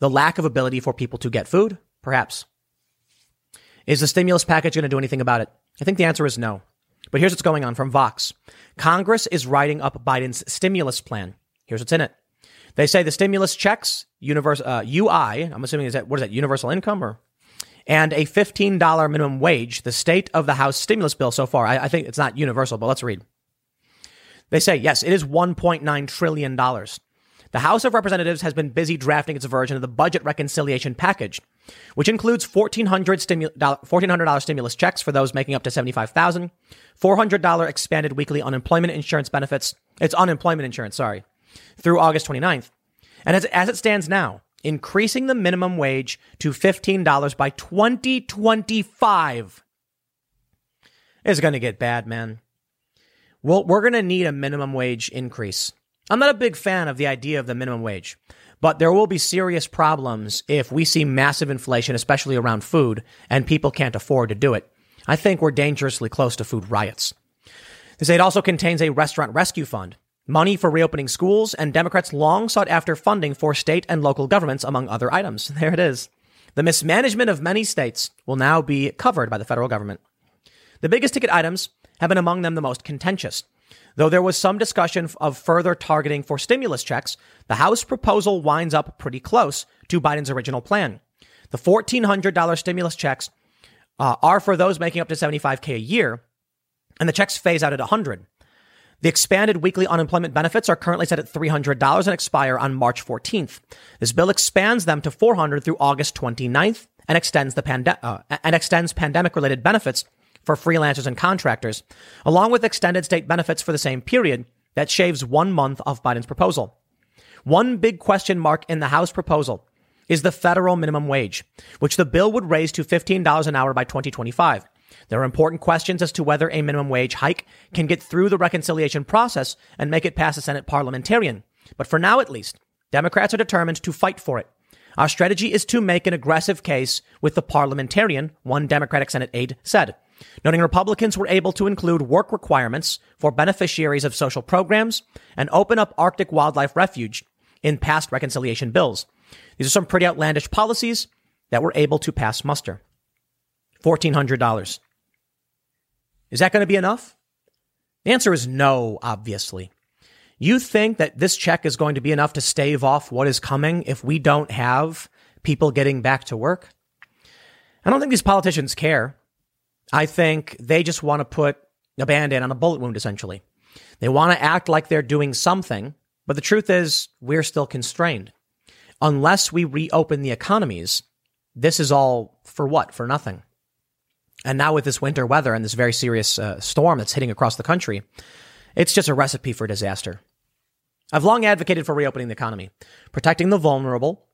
the lack of ability for people to get food? Perhaps. Is the stimulus package going to do anything about it? I think the answer is no. But here's what's going on from Vox. Congress is writing up Biden's stimulus plan. Here's what's in it. They say the stimulus checks, universal uh, UI. I'm assuming is that what is that? Universal income or and a $15 minimum wage. The state of the House stimulus bill so far. I, I think it's not universal, but let's read. They say yes, it is 1.9 trillion dollars. The House of Representatives has been busy drafting its version of the budget reconciliation package, which includes 1,400, stimu- $1,400 stimulus checks for those making up to $75,000, $400 expanded weekly unemployment insurance benefits. It's unemployment insurance, sorry, through August 29th. And as, as it stands now, increasing the minimum wage to $15 by 2025 is going to get bad, man. Well, we're going to need a minimum wage increase. I'm not a big fan of the idea of the minimum wage, but there will be serious problems if we see massive inflation, especially around food, and people can't afford to do it. I think we're dangerously close to food riots. This aid also contains a restaurant rescue fund, money for reopening schools, and Democrats' long sought after funding for state and local governments, among other items. There it is. The mismanagement of many states will now be covered by the federal government. The biggest ticket items have been among them the most contentious. Though there was some discussion of further targeting for stimulus checks, the House proposal winds up pretty close to Biden's original plan. The $1,400 stimulus checks uh, are for those making up to 75K a year, and the checks phase out at 100. The expanded weekly unemployment benefits are currently set at $300 and expire on March 14th. This bill expands them to $400 through August 29th and extends the pande- uh, and extends pandemic related benefits for freelancers and contractors, along with extended state benefits for the same period that shaves one month off Biden's proposal. One big question mark in the House proposal is the federal minimum wage, which the bill would raise to $15 an hour by 2025. There are important questions as to whether a minimum wage hike can get through the reconciliation process and make it past the Senate parliamentarian. But for now, at least, Democrats are determined to fight for it. Our strategy is to make an aggressive case with the parliamentarian, one Democratic Senate aide said noting Republicans were able to include work requirements for beneficiaries of social programs and open up Arctic wildlife refuge in past reconciliation bills. These are some pretty outlandish policies that were able to pass muster. $1,400. Is that going to be enough? The answer is no, obviously. You think that this check is going to be enough to stave off what is coming if we don't have people getting back to work? I don't think these politicians care. I think they just want to put a band aid on a bullet wound, essentially. They want to act like they're doing something, but the truth is, we're still constrained. Unless we reopen the economies, this is all for what? For nothing. And now with this winter weather and this very serious uh, storm that's hitting across the country, it's just a recipe for disaster. I've long advocated for reopening the economy, protecting the vulnerable,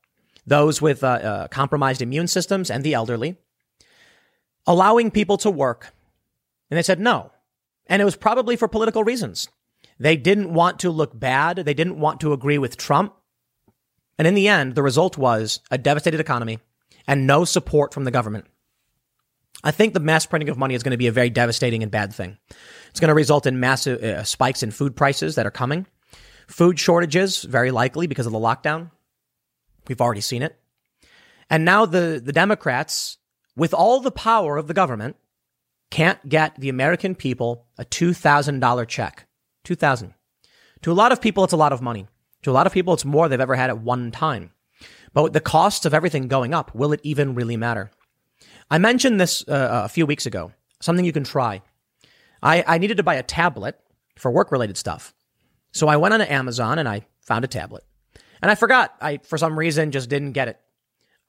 those with uh, uh, compromised immune systems, and the elderly, allowing people to work. And they said no. And it was probably for political reasons. They didn't want to look bad. They didn't want to agree with Trump. And in the end, the result was a devastated economy and no support from the government. I think the mass printing of money is going to be a very devastating and bad thing. It's going to result in massive uh, spikes in food prices that are coming. Food shortages, very likely because of the lockdown. We've already seen it. And now the, the Democrats with all the power of the government, can't get the American people a $2,000 check. 2000 To a lot of people, it's a lot of money. To a lot of people, it's more they've ever had at one time. But with the costs of everything going up, will it even really matter? I mentioned this uh, a few weeks ago, something you can try. I, I needed to buy a tablet for work related stuff. So I went on Amazon and I found a tablet. And I forgot, I, for some reason, just didn't get it.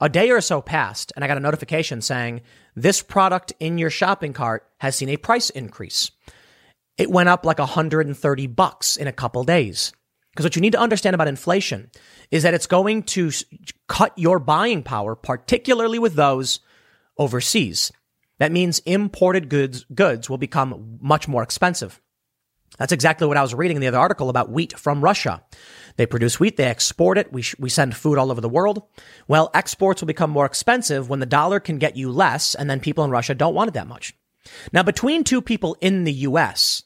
A day or so passed, and I got a notification saying this product in your shopping cart has seen a price increase. It went up like 130 bucks in a couple days. Because what you need to understand about inflation is that it's going to cut your buying power, particularly with those overseas. That means imported goods, goods will become much more expensive. That's exactly what I was reading in the other article about wheat from Russia. They produce wheat, they export it, we, sh- we send food all over the world. Well, exports will become more expensive when the dollar can get you less, and then people in Russia don't want it that much. Now, between two people in the US,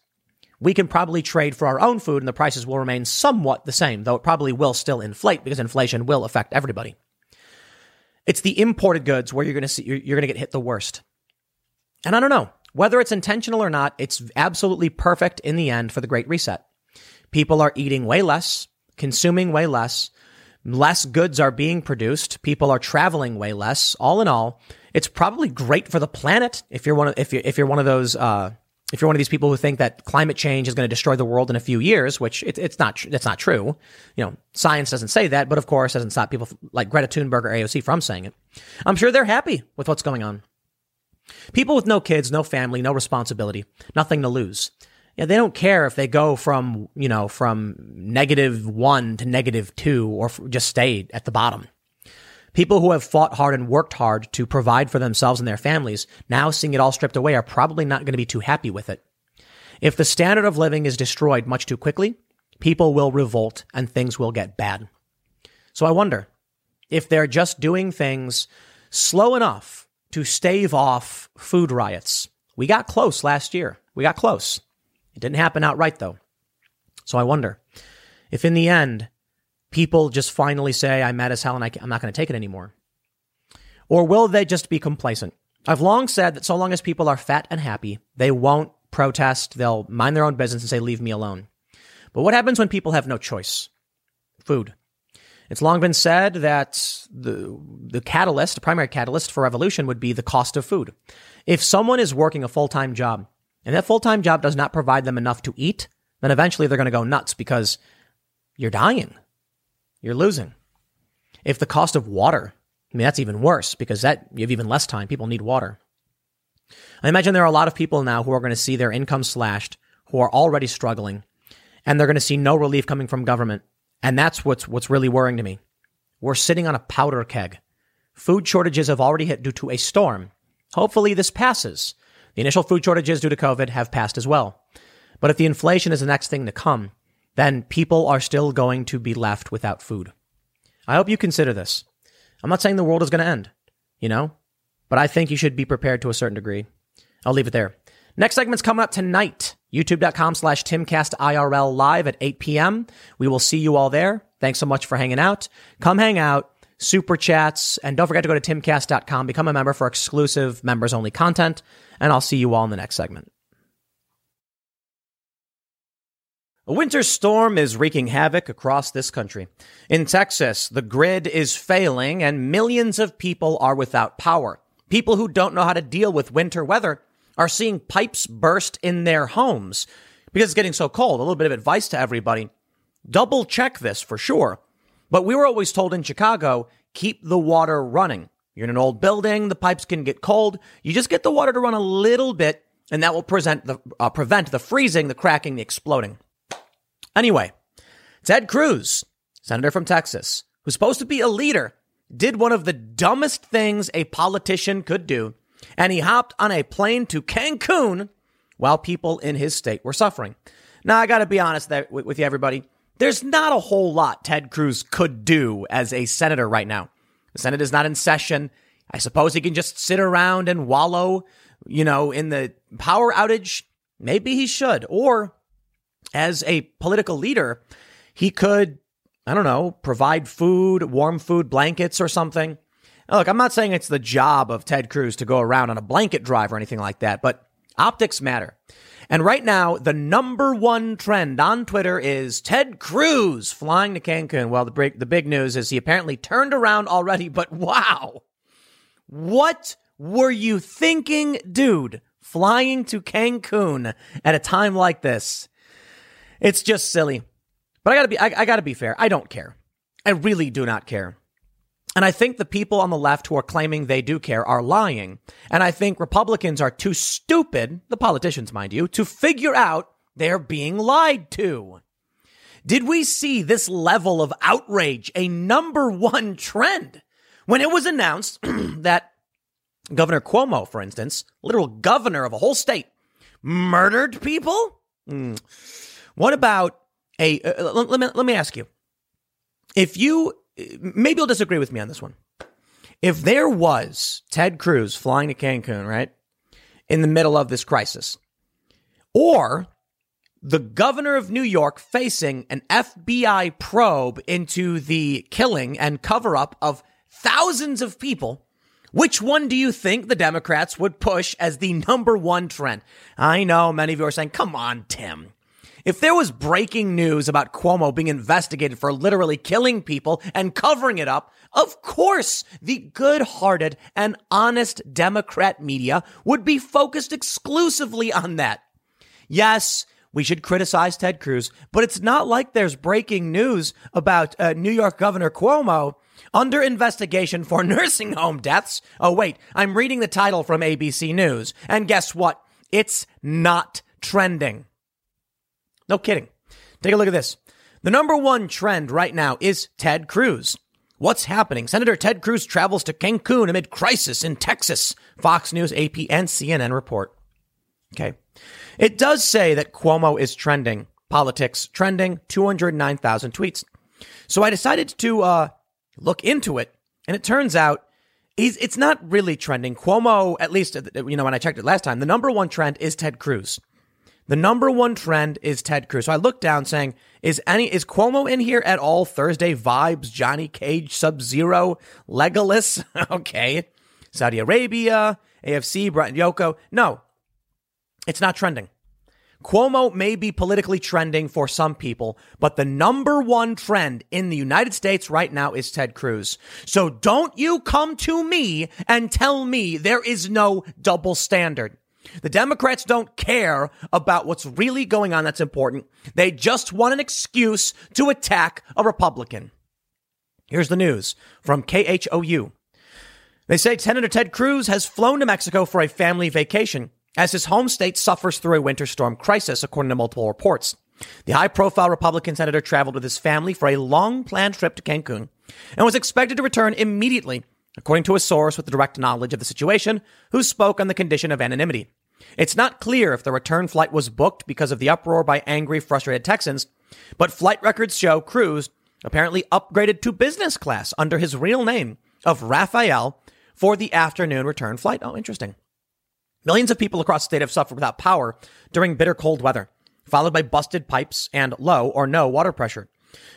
we can probably trade for our own food and the prices will remain somewhat the same, though it probably will still inflate because inflation will affect everybody. It's the imported goods where you're going to see, you're, going to get hit the worst. And I don't know whether it's intentional or not. It's absolutely perfect in the end for the great reset. People are eating way less consuming way less, less goods are being produced, people are traveling way less. All in all, it's probably great for the planet if you're one of if you if you're one of those uh, if you're one of these people who think that climate change is going to destroy the world in a few years, which it, it's not, that's not true. You know, science doesn't say that, but of course doesn't stop people like Greta Thunberg or AOC from saying it. I'm sure they're happy with what's going on. People with no kids, no family, no responsibility, nothing to lose. Yeah, they don't care if they go from, you know, from negative one to negative two or just stay at the bottom. People who have fought hard and worked hard to provide for themselves and their families, now seeing it all stripped away, are probably not going to be too happy with it. If the standard of living is destroyed much too quickly, people will revolt and things will get bad. So I wonder if they're just doing things slow enough to stave off food riots. We got close last year. We got close. It didn't happen outright though. So I wonder if in the end, people just finally say, I'm mad as hell and I am not going to take it anymore? Or will they just be complacent? I've long said that so long as people are fat and happy, they won't protest. They'll mind their own business and say, leave me alone. But what happens when people have no choice? Food. It's long been said that the, the catalyst, the primary catalyst for revolution would be the cost of food. If someone is working a full-time job and that full-time job does not provide them enough to eat, then eventually they're going to go nuts because you're dying you're losing. If the cost of water, I mean, that's even worse because that you have even less time. People need water. I imagine there are a lot of people now who are going to see their income slashed, who are already struggling, and they're going to see no relief coming from government. And that's what's, what's really worrying to me. We're sitting on a powder keg. Food shortages have already hit due to a storm. Hopefully this passes. The initial food shortages due to COVID have passed as well. But if the inflation is the next thing to come, then people are still going to be left without food. I hope you consider this. I'm not saying the world is going to end, you know, but I think you should be prepared to a certain degree. I'll leave it there. Next segment's coming up tonight. YouTube.com slash TimCastIRL live at 8 p.m. We will see you all there. Thanks so much for hanging out. Come hang out, super chats, and don't forget to go to timcast.com, become a member for exclusive members only content, and I'll see you all in the next segment. A winter storm is wreaking havoc across this country. In Texas, the grid is failing and millions of people are without power. People who don't know how to deal with winter weather are seeing pipes burst in their homes because it's getting so cold. A little bit of advice to everybody. Double check this for sure. But we were always told in Chicago, keep the water running. You're in an old building, the pipes can get cold. You just get the water to run a little bit and that will present the, uh, prevent the freezing, the cracking, the exploding. Anyway, Ted Cruz, senator from Texas, who's supposed to be a leader, did one of the dumbest things a politician could do, and he hopped on a plane to Cancun while people in his state were suffering. Now, I got to be honest with you, everybody. There's not a whole lot Ted Cruz could do as a senator right now. The Senate is not in session. I suppose he can just sit around and wallow, you know, in the power outage. Maybe he should. Or as a political leader, he could, I don't know, provide food, warm food, blankets or something. Now, look, I'm not saying it's the job of Ted Cruz to go around on a blanket drive or anything like that, but optics matter. And right now, the number one trend on Twitter is Ted Cruz flying to Cancun. Well, the the big news is he apparently turned around already, but wow. What were you thinking, dude? Flying to Cancun at a time like this. It's just silly. But I gotta be, I, I gotta be fair. I don't care. I really do not care. And I think the people on the left who are claiming they do care are lying. And I think Republicans are too stupid, the politicians, mind you, to figure out they're being lied to. Did we see this level of outrage a number one trend when it was announced that Governor Cuomo, for instance, literal governor of a whole state, murdered people? Mm. What about a, uh, let, me, let me ask you. If you, maybe you'll disagree with me on this one. If there was Ted Cruz flying to Cancun, right, in the middle of this crisis, or the governor of New York facing an FBI probe into the killing and cover up of thousands of people, which one do you think the Democrats would push as the number one trend? I know many of you are saying, come on, Tim. If there was breaking news about Cuomo being investigated for literally killing people and covering it up, of course the good hearted and honest Democrat media would be focused exclusively on that. Yes, we should criticize Ted Cruz, but it's not like there's breaking news about uh, New York Governor Cuomo under investigation for nursing home deaths. Oh, wait, I'm reading the title from ABC News. And guess what? It's not trending. No kidding. Take a look at this. The number one trend right now is Ted Cruz. What's happening? Senator Ted Cruz travels to Cancun amid crisis in Texas. Fox News, AP, and CNN report. Okay. It does say that Cuomo is trending, politics trending, 209,000 tweets. So I decided to uh, look into it, and it turns out he's, it's not really trending. Cuomo, at least, you know, when I checked it last time, the number one trend is Ted Cruz. The number one trend is Ted Cruz. So I looked down saying, is any is Cuomo in here at all? Thursday vibes, Johnny Cage, Sub Zero, Legolas. okay. Saudi Arabia, AFC, Yoko. No, it's not trending. Cuomo may be politically trending for some people, but the number one trend in the United States right now is Ted Cruz. So don't you come to me and tell me there is no double standard. The Democrats don't care about what's really going on that's important. They just want an excuse to attack a Republican. Here's the news from KHOU. They say Senator Ted Cruz has flown to Mexico for a family vacation as his home state suffers through a winter storm crisis, according to multiple reports. The high profile Republican senator traveled with his family for a long planned trip to Cancun and was expected to return immediately, according to a source with direct knowledge of the situation who spoke on the condition of anonymity. It's not clear if the return flight was booked because of the uproar by angry, frustrated Texans, but flight records show Cruz apparently upgraded to business class under his real name of Rafael for the afternoon return flight. Oh, interesting. Millions of people across the state have suffered without power during bitter cold weather, followed by busted pipes and low or no water pressure.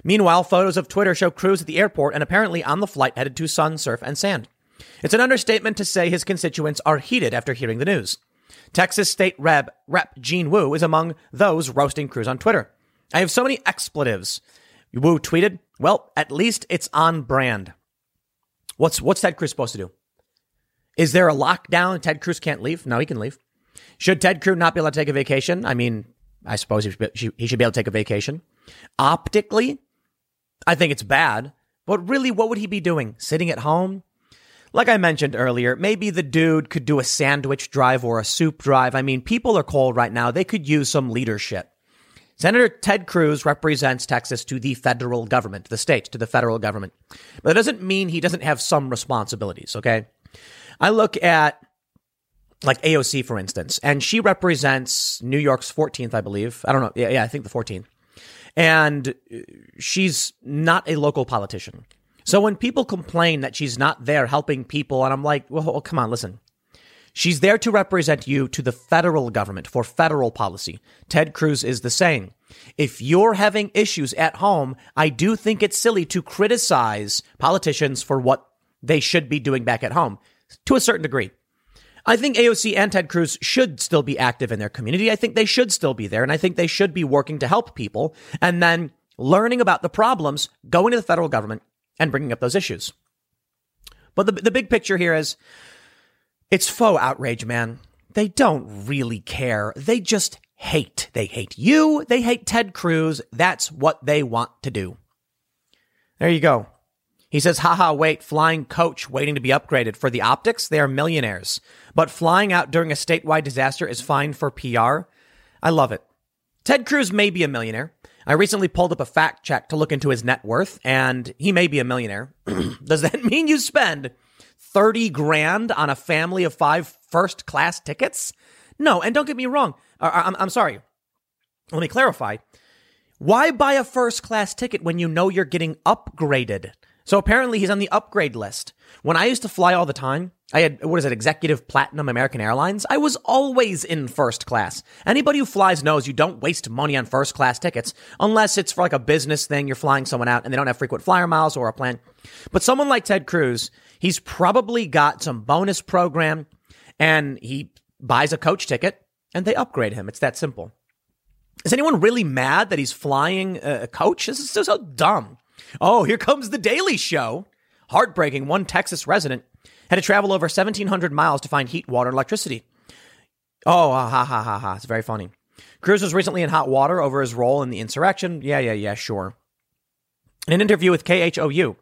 Meanwhile, photos of Twitter show Cruz at the airport and apparently on the flight headed to sun, surf, and sand. It's an understatement to say his constituents are heated after hearing the news. Texas State Rep, Rep Gene Wu is among those roasting Cruz on Twitter. I have so many expletives. Wu tweeted, well, at least it's on brand. What's, what's Ted Cruz supposed to do? Is there a lockdown? Ted Cruz can't leave? No, he can leave. Should Ted Cruz not be able to take a vacation? I mean, I suppose he should, he should be able to take a vacation. Optically, I think it's bad. But really, what would he be doing? Sitting at home? Like I mentioned earlier, maybe the dude could do a sandwich drive or a soup drive. I mean, people are cold right now. They could use some leadership. Senator Ted Cruz represents Texas to the federal government, the state to the federal government. But that doesn't mean he doesn't have some responsibilities, okay? I look at like AOC, for instance, and she represents New York's 14th, I believe. I don't know. Yeah, yeah, I think the 14th. And she's not a local politician. So when people complain that she's not there helping people, and I'm like, well, come on, listen. She's there to represent you to the federal government for federal policy. Ted Cruz is the same. If you're having issues at home, I do think it's silly to criticize politicians for what they should be doing back at home to a certain degree. I think AOC and Ted Cruz should still be active in their community. I think they should still be there, and I think they should be working to help people and then learning about the problems, going to the federal government, and bringing up those issues. But the, the big picture here is it's faux outrage, man. They don't really care. They just hate. They hate you. They hate Ted Cruz. That's what they want to do. There you go. He says, haha, wait, flying coach waiting to be upgraded. For the optics, they are millionaires. But flying out during a statewide disaster is fine for PR. I love it. Ted Cruz may be a millionaire. I recently pulled up a fact check to look into his net worth, and he may be a millionaire. Does that mean you spend 30 grand on a family of five first class tickets? No, and don't get me wrong. I'm, I'm sorry. Let me clarify. Why buy a first class ticket when you know you're getting upgraded? So apparently he's on the upgrade list. When I used to fly all the time, I had, what is it, executive platinum American Airlines? I was always in first class. Anybody who flies knows you don't waste money on first class tickets unless it's for like a business thing. You're flying someone out and they don't have frequent flyer miles or a plan. But someone like Ted Cruz, he's probably got some bonus program and he buys a coach ticket and they upgrade him. It's that simple. Is anyone really mad that he's flying a coach? This is so, dumb. Oh, here comes the Daily Show. Heartbreaking. One Texas resident had to travel over 1,700 miles to find heat, water, and electricity. Oh, ah, ha ha ha ha. It's very funny. Cruz was recently in hot water over his role in the insurrection. Yeah, yeah, yeah, sure. In an interview with KHOU,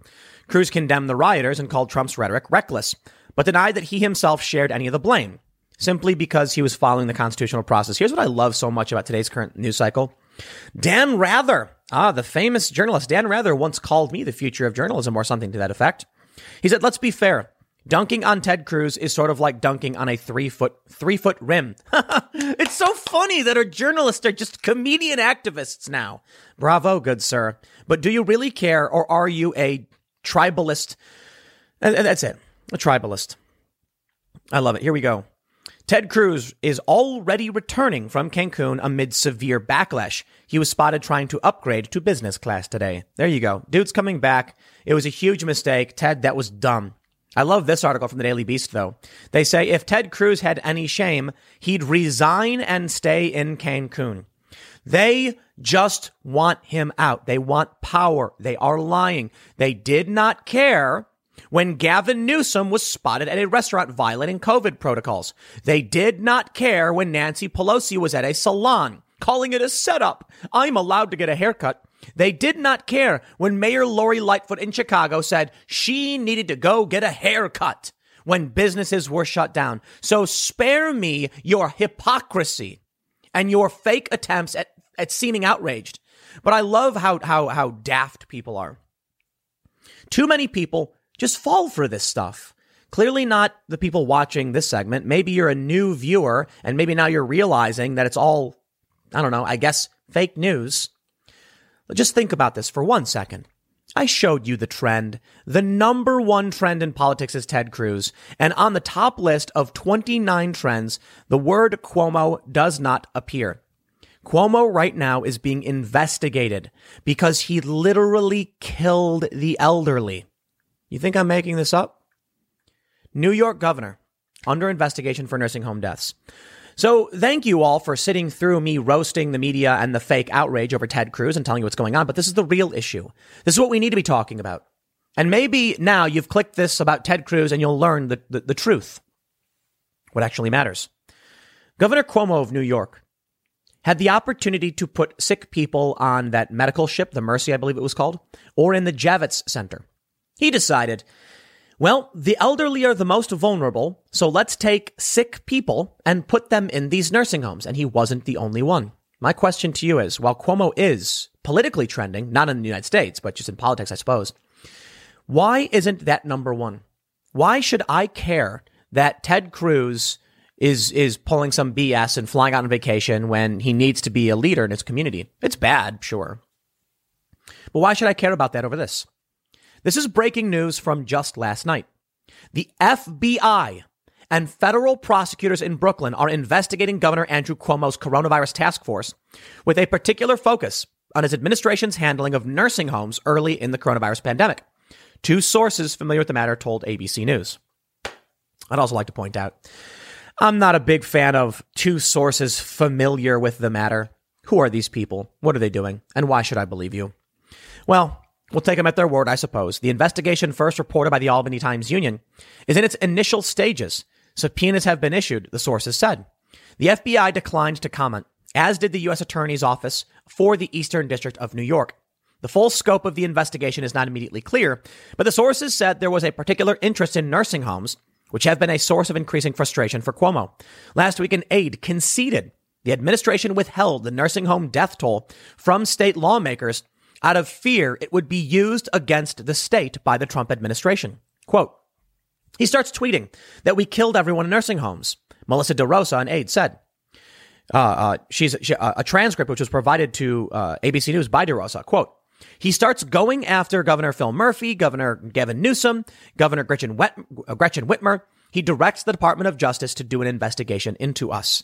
Cruz condemned the rioters and called Trump's rhetoric reckless, but denied that he himself shared any of the blame, simply because he was following the constitutional process. Here's what I love so much about today's current news cycle. Dan Rather, ah, the famous journalist Dan Rather once called me the future of journalism or something to that effect. He said, let's be fair. Dunking on Ted Cruz is sort of like dunking on a three foot three foot rim. it's so funny that our journalists are just comedian activists now. Bravo, good sir. But do you really care, or are you a tribalist? And that's it, a tribalist. I love it. Here we go. Ted Cruz is already returning from Cancun amid severe backlash. He was spotted trying to upgrade to business class today. There you go. Dude's coming back. It was a huge mistake. Ted, that was dumb. I love this article from the Daily Beast, though. They say if Ted Cruz had any shame, he'd resign and stay in Cancun. They just want him out. They want power. They are lying. They did not care when Gavin Newsom was spotted at a restaurant violating COVID protocols. They did not care when Nancy Pelosi was at a salon calling it a setup. I'm allowed to get a haircut. They did not care when Mayor Lori Lightfoot in Chicago said she needed to go get a haircut when businesses were shut down. So spare me your hypocrisy and your fake attempts at, at seeming outraged. But I love how, how, how daft people are. Too many people just fall for this stuff. Clearly not the people watching this segment. Maybe you're a new viewer and maybe now you're realizing that it's all, I don't know, I guess fake news. Just think about this for one second. I showed you the trend. The number one trend in politics is Ted Cruz. And on the top list of 29 trends, the word Cuomo does not appear. Cuomo right now is being investigated because he literally killed the elderly. You think I'm making this up? New York governor under investigation for nursing home deaths. So thank you all for sitting through me roasting the media and the fake outrage over Ted Cruz and telling you what's going on. But this is the real issue. This is what we need to be talking about. And maybe now you've clicked this about Ted Cruz and you'll learn the, the, the truth. What actually matters. Governor Cuomo of New York had the opportunity to put sick people on that medical ship, the Mercy, I believe it was called, or in the Javits Center. He decided well, the elderly are the most vulnerable, so let's take sick people and put them in these nursing homes. And he wasn't the only one. My question to you is while Cuomo is politically trending, not in the United States, but just in politics, I suppose, why isn't that number one? Why should I care that Ted Cruz is is pulling some BS and flying out on vacation when he needs to be a leader in his community? It's bad, sure. But why should I care about that over this? This is breaking news from just last night. The FBI and federal prosecutors in Brooklyn are investigating Governor Andrew Cuomo's coronavirus task force with a particular focus on his administration's handling of nursing homes early in the coronavirus pandemic. Two sources familiar with the matter told ABC News. I'd also like to point out I'm not a big fan of two sources familiar with the matter. Who are these people? What are they doing? And why should I believe you? Well, We'll take them at their word, I suppose. The investigation, first reported by the Albany Times Union, is in its initial stages. Subpoenas have been issued, the sources said. The FBI declined to comment, as did the U.S. Attorney's Office for the Eastern District of New York. The full scope of the investigation is not immediately clear, but the sources said there was a particular interest in nursing homes, which have been a source of increasing frustration for Cuomo. Last week, an aide conceded the administration withheld the nursing home death toll from state lawmakers out of fear it would be used against the state by the Trump administration. Quote, he starts tweeting that we killed everyone in nursing homes. Melissa DeRosa, an aide, said, uh, uh, she's she, uh, a transcript which was provided to uh, ABC News by DeRosa. Quote, he starts going after Governor Phil Murphy, Governor Gavin Newsom, Governor Gretchen, Wet- uh, Gretchen Whitmer. He directs the Department of Justice to do an investigation into us.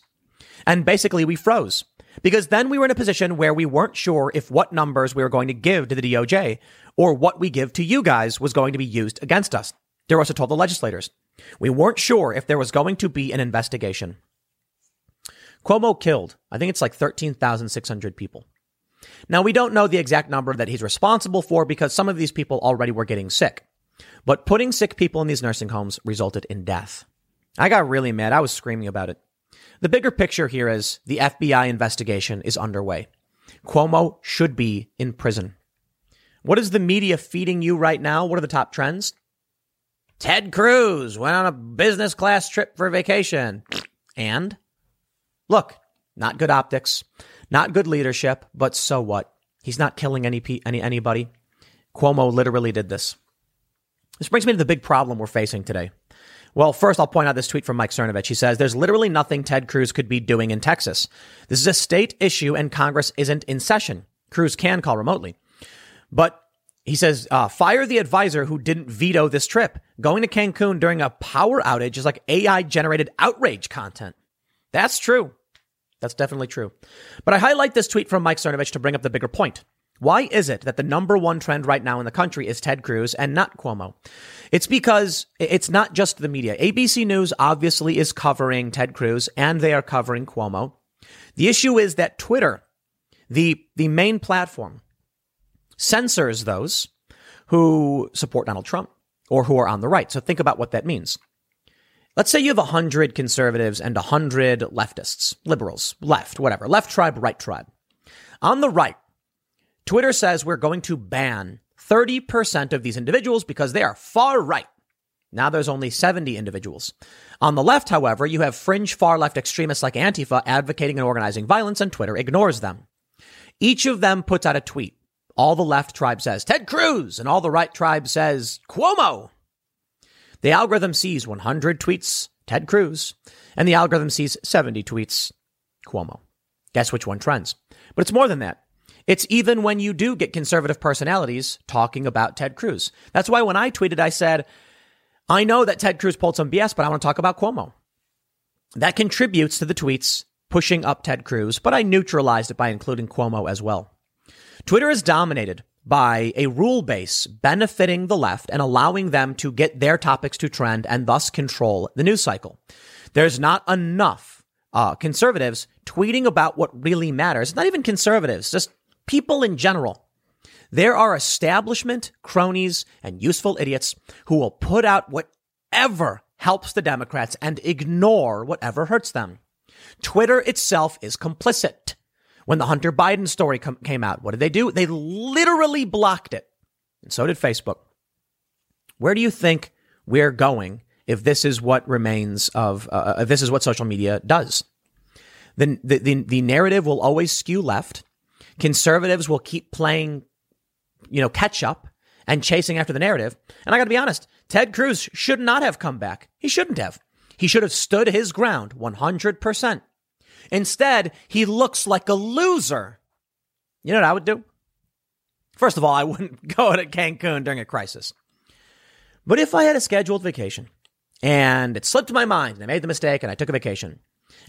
And basically, we froze because then we were in a position where we weren't sure if what numbers we were going to give to the DOJ or what we give to you guys was going to be used against us. DeRosa told the legislators. We weren't sure if there was going to be an investigation. Cuomo killed, I think it's like 13,600 people. Now, we don't know the exact number that he's responsible for because some of these people already were getting sick. But putting sick people in these nursing homes resulted in death. I got really mad. I was screaming about it. The bigger picture here is the FBI investigation is underway. Cuomo should be in prison. What is the media feeding you right now? What are the top trends? Ted Cruz went on a business class trip for vacation. And look, not good optics, not good leadership, but so what? He's not killing any, any anybody. Cuomo literally did this. This brings me to the big problem we're facing today. Well, first, I'll point out this tweet from Mike Cernovich. He says, There's literally nothing Ted Cruz could be doing in Texas. This is a state issue and Congress isn't in session. Cruz can call remotely. But he says, uh, fire the advisor who didn't veto this trip. Going to Cancun during a power outage is like AI generated outrage content. That's true. That's definitely true. But I highlight this tweet from Mike Cernovich to bring up the bigger point. Why is it that the number one trend right now in the country is Ted Cruz and not Cuomo? It's because it's not just the media. ABC News obviously is covering Ted Cruz and they are covering Cuomo. The issue is that Twitter, the, the main platform, censors those who support Donald Trump or who are on the right. So think about what that means. Let's say you have 100 conservatives and 100 leftists, liberals, left, whatever, left tribe, right tribe. On the right, Twitter says we're going to ban 30% of these individuals because they are far right. Now there's only 70 individuals. On the left, however, you have fringe far left extremists like Antifa advocating and organizing violence, and Twitter ignores them. Each of them puts out a tweet. All the left tribe says Ted Cruz, and all the right tribe says Cuomo. The algorithm sees 100 tweets, Ted Cruz, and the algorithm sees 70 tweets, Cuomo. Guess which one trends? But it's more than that. It's even when you do get conservative personalities talking about Ted Cruz. That's why when I tweeted, I said, I know that Ted Cruz pulled some BS, but I want to talk about Cuomo. That contributes to the tweets pushing up Ted Cruz, but I neutralized it by including Cuomo as well. Twitter is dominated by a rule base benefiting the left and allowing them to get their topics to trend and thus control the news cycle. There's not enough uh, conservatives tweeting about what really matters. Not even conservatives, just people in general. There are establishment cronies and useful idiots who will put out whatever helps the Democrats and ignore whatever hurts them. Twitter itself is complicit. When the Hunter Biden story com- came out, what did they do? They literally blocked it. And so did Facebook. Where do you think we're going if this is what remains of, uh, if this is what social media does? The, the, the narrative will always skew left Conservatives will keep playing, you know, catch up and chasing after the narrative. And I got to be honest, Ted Cruz should not have come back. He shouldn't have. He should have stood his ground 100%. Instead, he looks like a loser. You know what I would do? First of all, I wouldn't go to Cancun during a crisis. But if I had a scheduled vacation and it slipped my mind and I made the mistake and I took a vacation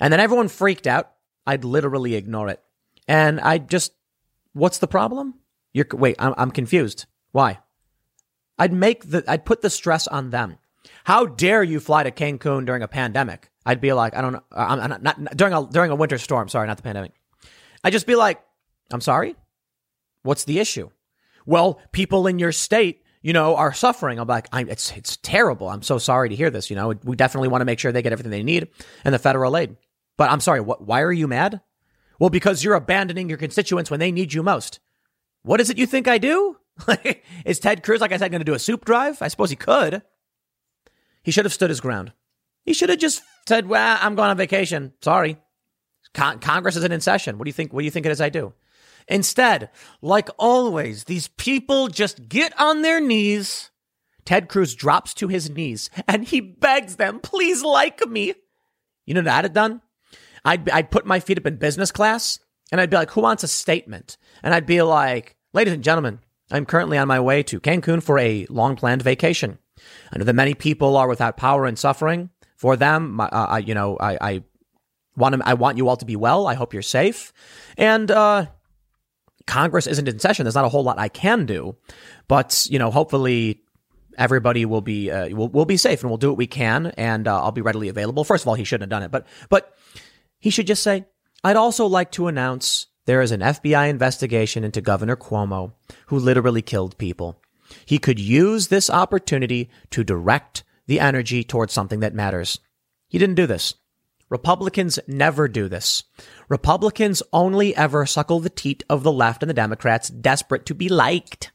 and then everyone freaked out, I'd literally ignore it. And I just What's the problem? You're wait, I'm, I'm confused. Why? I'd make the I'd put the stress on them. How dare you fly to Cancun during a pandemic? I'd be like, I don't know, uh, I'm, I'm not, not, during a during a winter storm. Sorry, not the pandemic. I'd just be like, I'm sorry. What's the issue? Well, people in your state, you know, are suffering. I'm like, I'm, it's it's terrible. I'm so sorry to hear this. You know, we definitely want to make sure they get everything they need and the federal aid. But I'm sorry. What? Why are you mad? Well, because you're abandoning your constituents when they need you most. What is it you think I do? is Ted Cruz, like I said, going to do a soup drive? I suppose he could. He should have stood his ground. He should have just said, "Well, I'm going on vacation. Sorry, Con- Congress isn't in session. What do you think? What do you think it is I do?" Instead, like always, these people just get on their knees. Ted Cruz drops to his knees and he begs them, "Please like me." You know what I'd have done? I'd, I'd put my feet up in business class and I'd be like, who wants a statement? And I'd be like, ladies and gentlemen, I'm currently on my way to Cancun for a long planned vacation. I know that many people are without power and suffering. For them, uh, I, you know, I, I want them, I want you all to be well. I hope you're safe. And, uh, Congress isn't in session. There's not a whole lot I can do, but you know, hopefully everybody will be uh, will will be safe and we'll do what we can, and uh, I'll be readily available. First of all, he shouldn't have done it, but but He should just say, I'd also like to announce there is an FBI investigation into Governor Cuomo, who literally killed people. He could use this opportunity to direct the energy towards something that matters. He didn't do this. Republicans never do this. Republicans only ever suckle the teat of the left and the Democrats, desperate to be liked.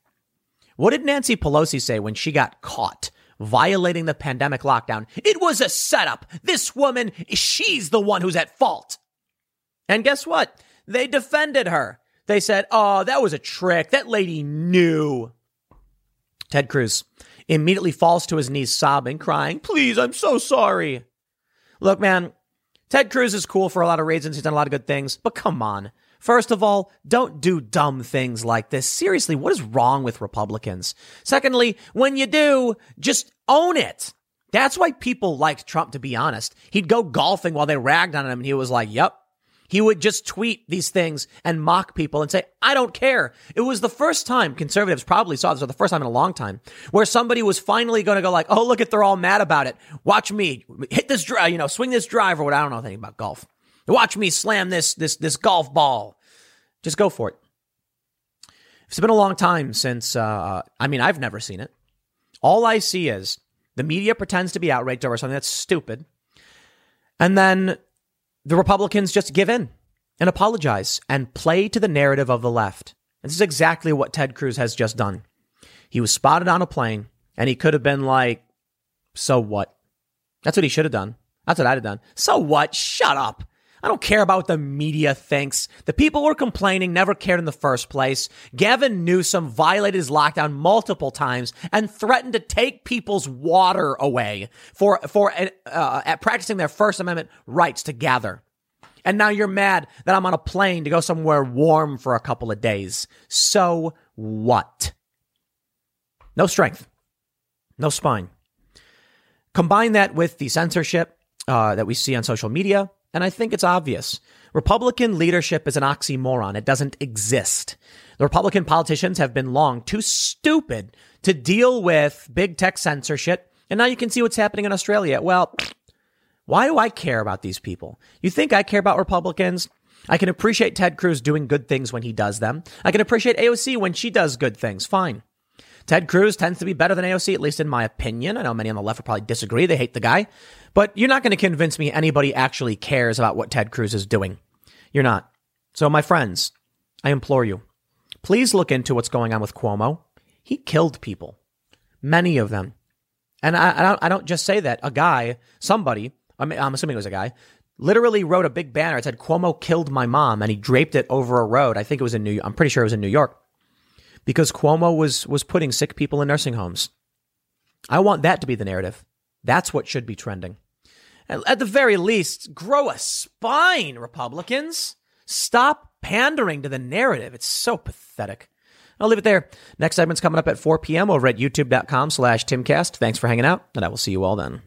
What did Nancy Pelosi say when she got caught violating the pandemic lockdown? It was a setup. This woman, she's the one who's at fault. And guess what? They defended her. They said, oh, that was a trick. That lady knew. Ted Cruz immediately falls to his knees, sobbing, crying, Please, I'm so sorry. Look, man, Ted Cruz is cool for a lot of reasons. He's done a lot of good things, but come on. First of all, don't do dumb things like this. Seriously, what is wrong with Republicans? Secondly, when you do, just own it. That's why people liked Trump, to be honest. He'd go golfing while they ragged on him, and he was like, Yep, he would just tweet these things and mock people and say, I don't care. It was the first time conservatives probably saw this or the first time in a long time where somebody was finally going to go like, oh, look at, they're all mad about it. Watch me hit this drive, you know, swing this drive or what. I don't know anything about golf. Watch me slam this, this, this golf ball. Just go for it. It's been a long time since, uh, I mean, I've never seen it. All I see is the media pretends to be outraged over something that's stupid. And then the Republicans just give in and apologize and play to the narrative of the left. This is exactly what Ted Cruz has just done. He was spotted on a plane and he could have been like, so what? That's what he should have done. That's what I'd have done. So what? Shut up. I don't care about what the media thinks. The people who are complaining never cared in the first place. Gavin Newsom violated his lockdown multiple times and threatened to take people's water away for for uh, practicing their First Amendment rights to gather. And now you're mad that I'm on a plane to go somewhere warm for a couple of days. So what? No strength, no spine. Combine that with the censorship uh, that we see on social media, and I think it's obvious. Republican leadership is an oxymoron. It doesn't exist. The Republican politicians have been long too stupid to deal with big tech censorship. And now you can see what's happening in Australia. Well, why do I care about these people? You think I care about Republicans? I can appreciate Ted Cruz doing good things when he does them. I can appreciate AOC when she does good things. Fine. Ted Cruz tends to be better than AOC, at least in my opinion. I know many on the left would probably disagree. They hate the guy. But you're not going to convince me anybody actually cares about what Ted Cruz is doing. You're not. So, my friends, I implore you, please look into what's going on with Cuomo. He killed people, many of them. And I, I, don't, I don't just say that. A guy, somebody, I mean, I'm assuming it was a guy, literally wrote a big banner. It said, Cuomo killed my mom. And he draped it over a road. I think it was in New I'm pretty sure it was in New York because Cuomo was was putting sick people in nursing homes. I want that to be the narrative. That's what should be trending. At the very least, grow a spine, Republicans. Stop pandering to the narrative. It's so pathetic. I'll leave it there. Next segment's coming up at 4 p.m. over at youtube.com slash timcast. Thanks for hanging out, and I will see you all then.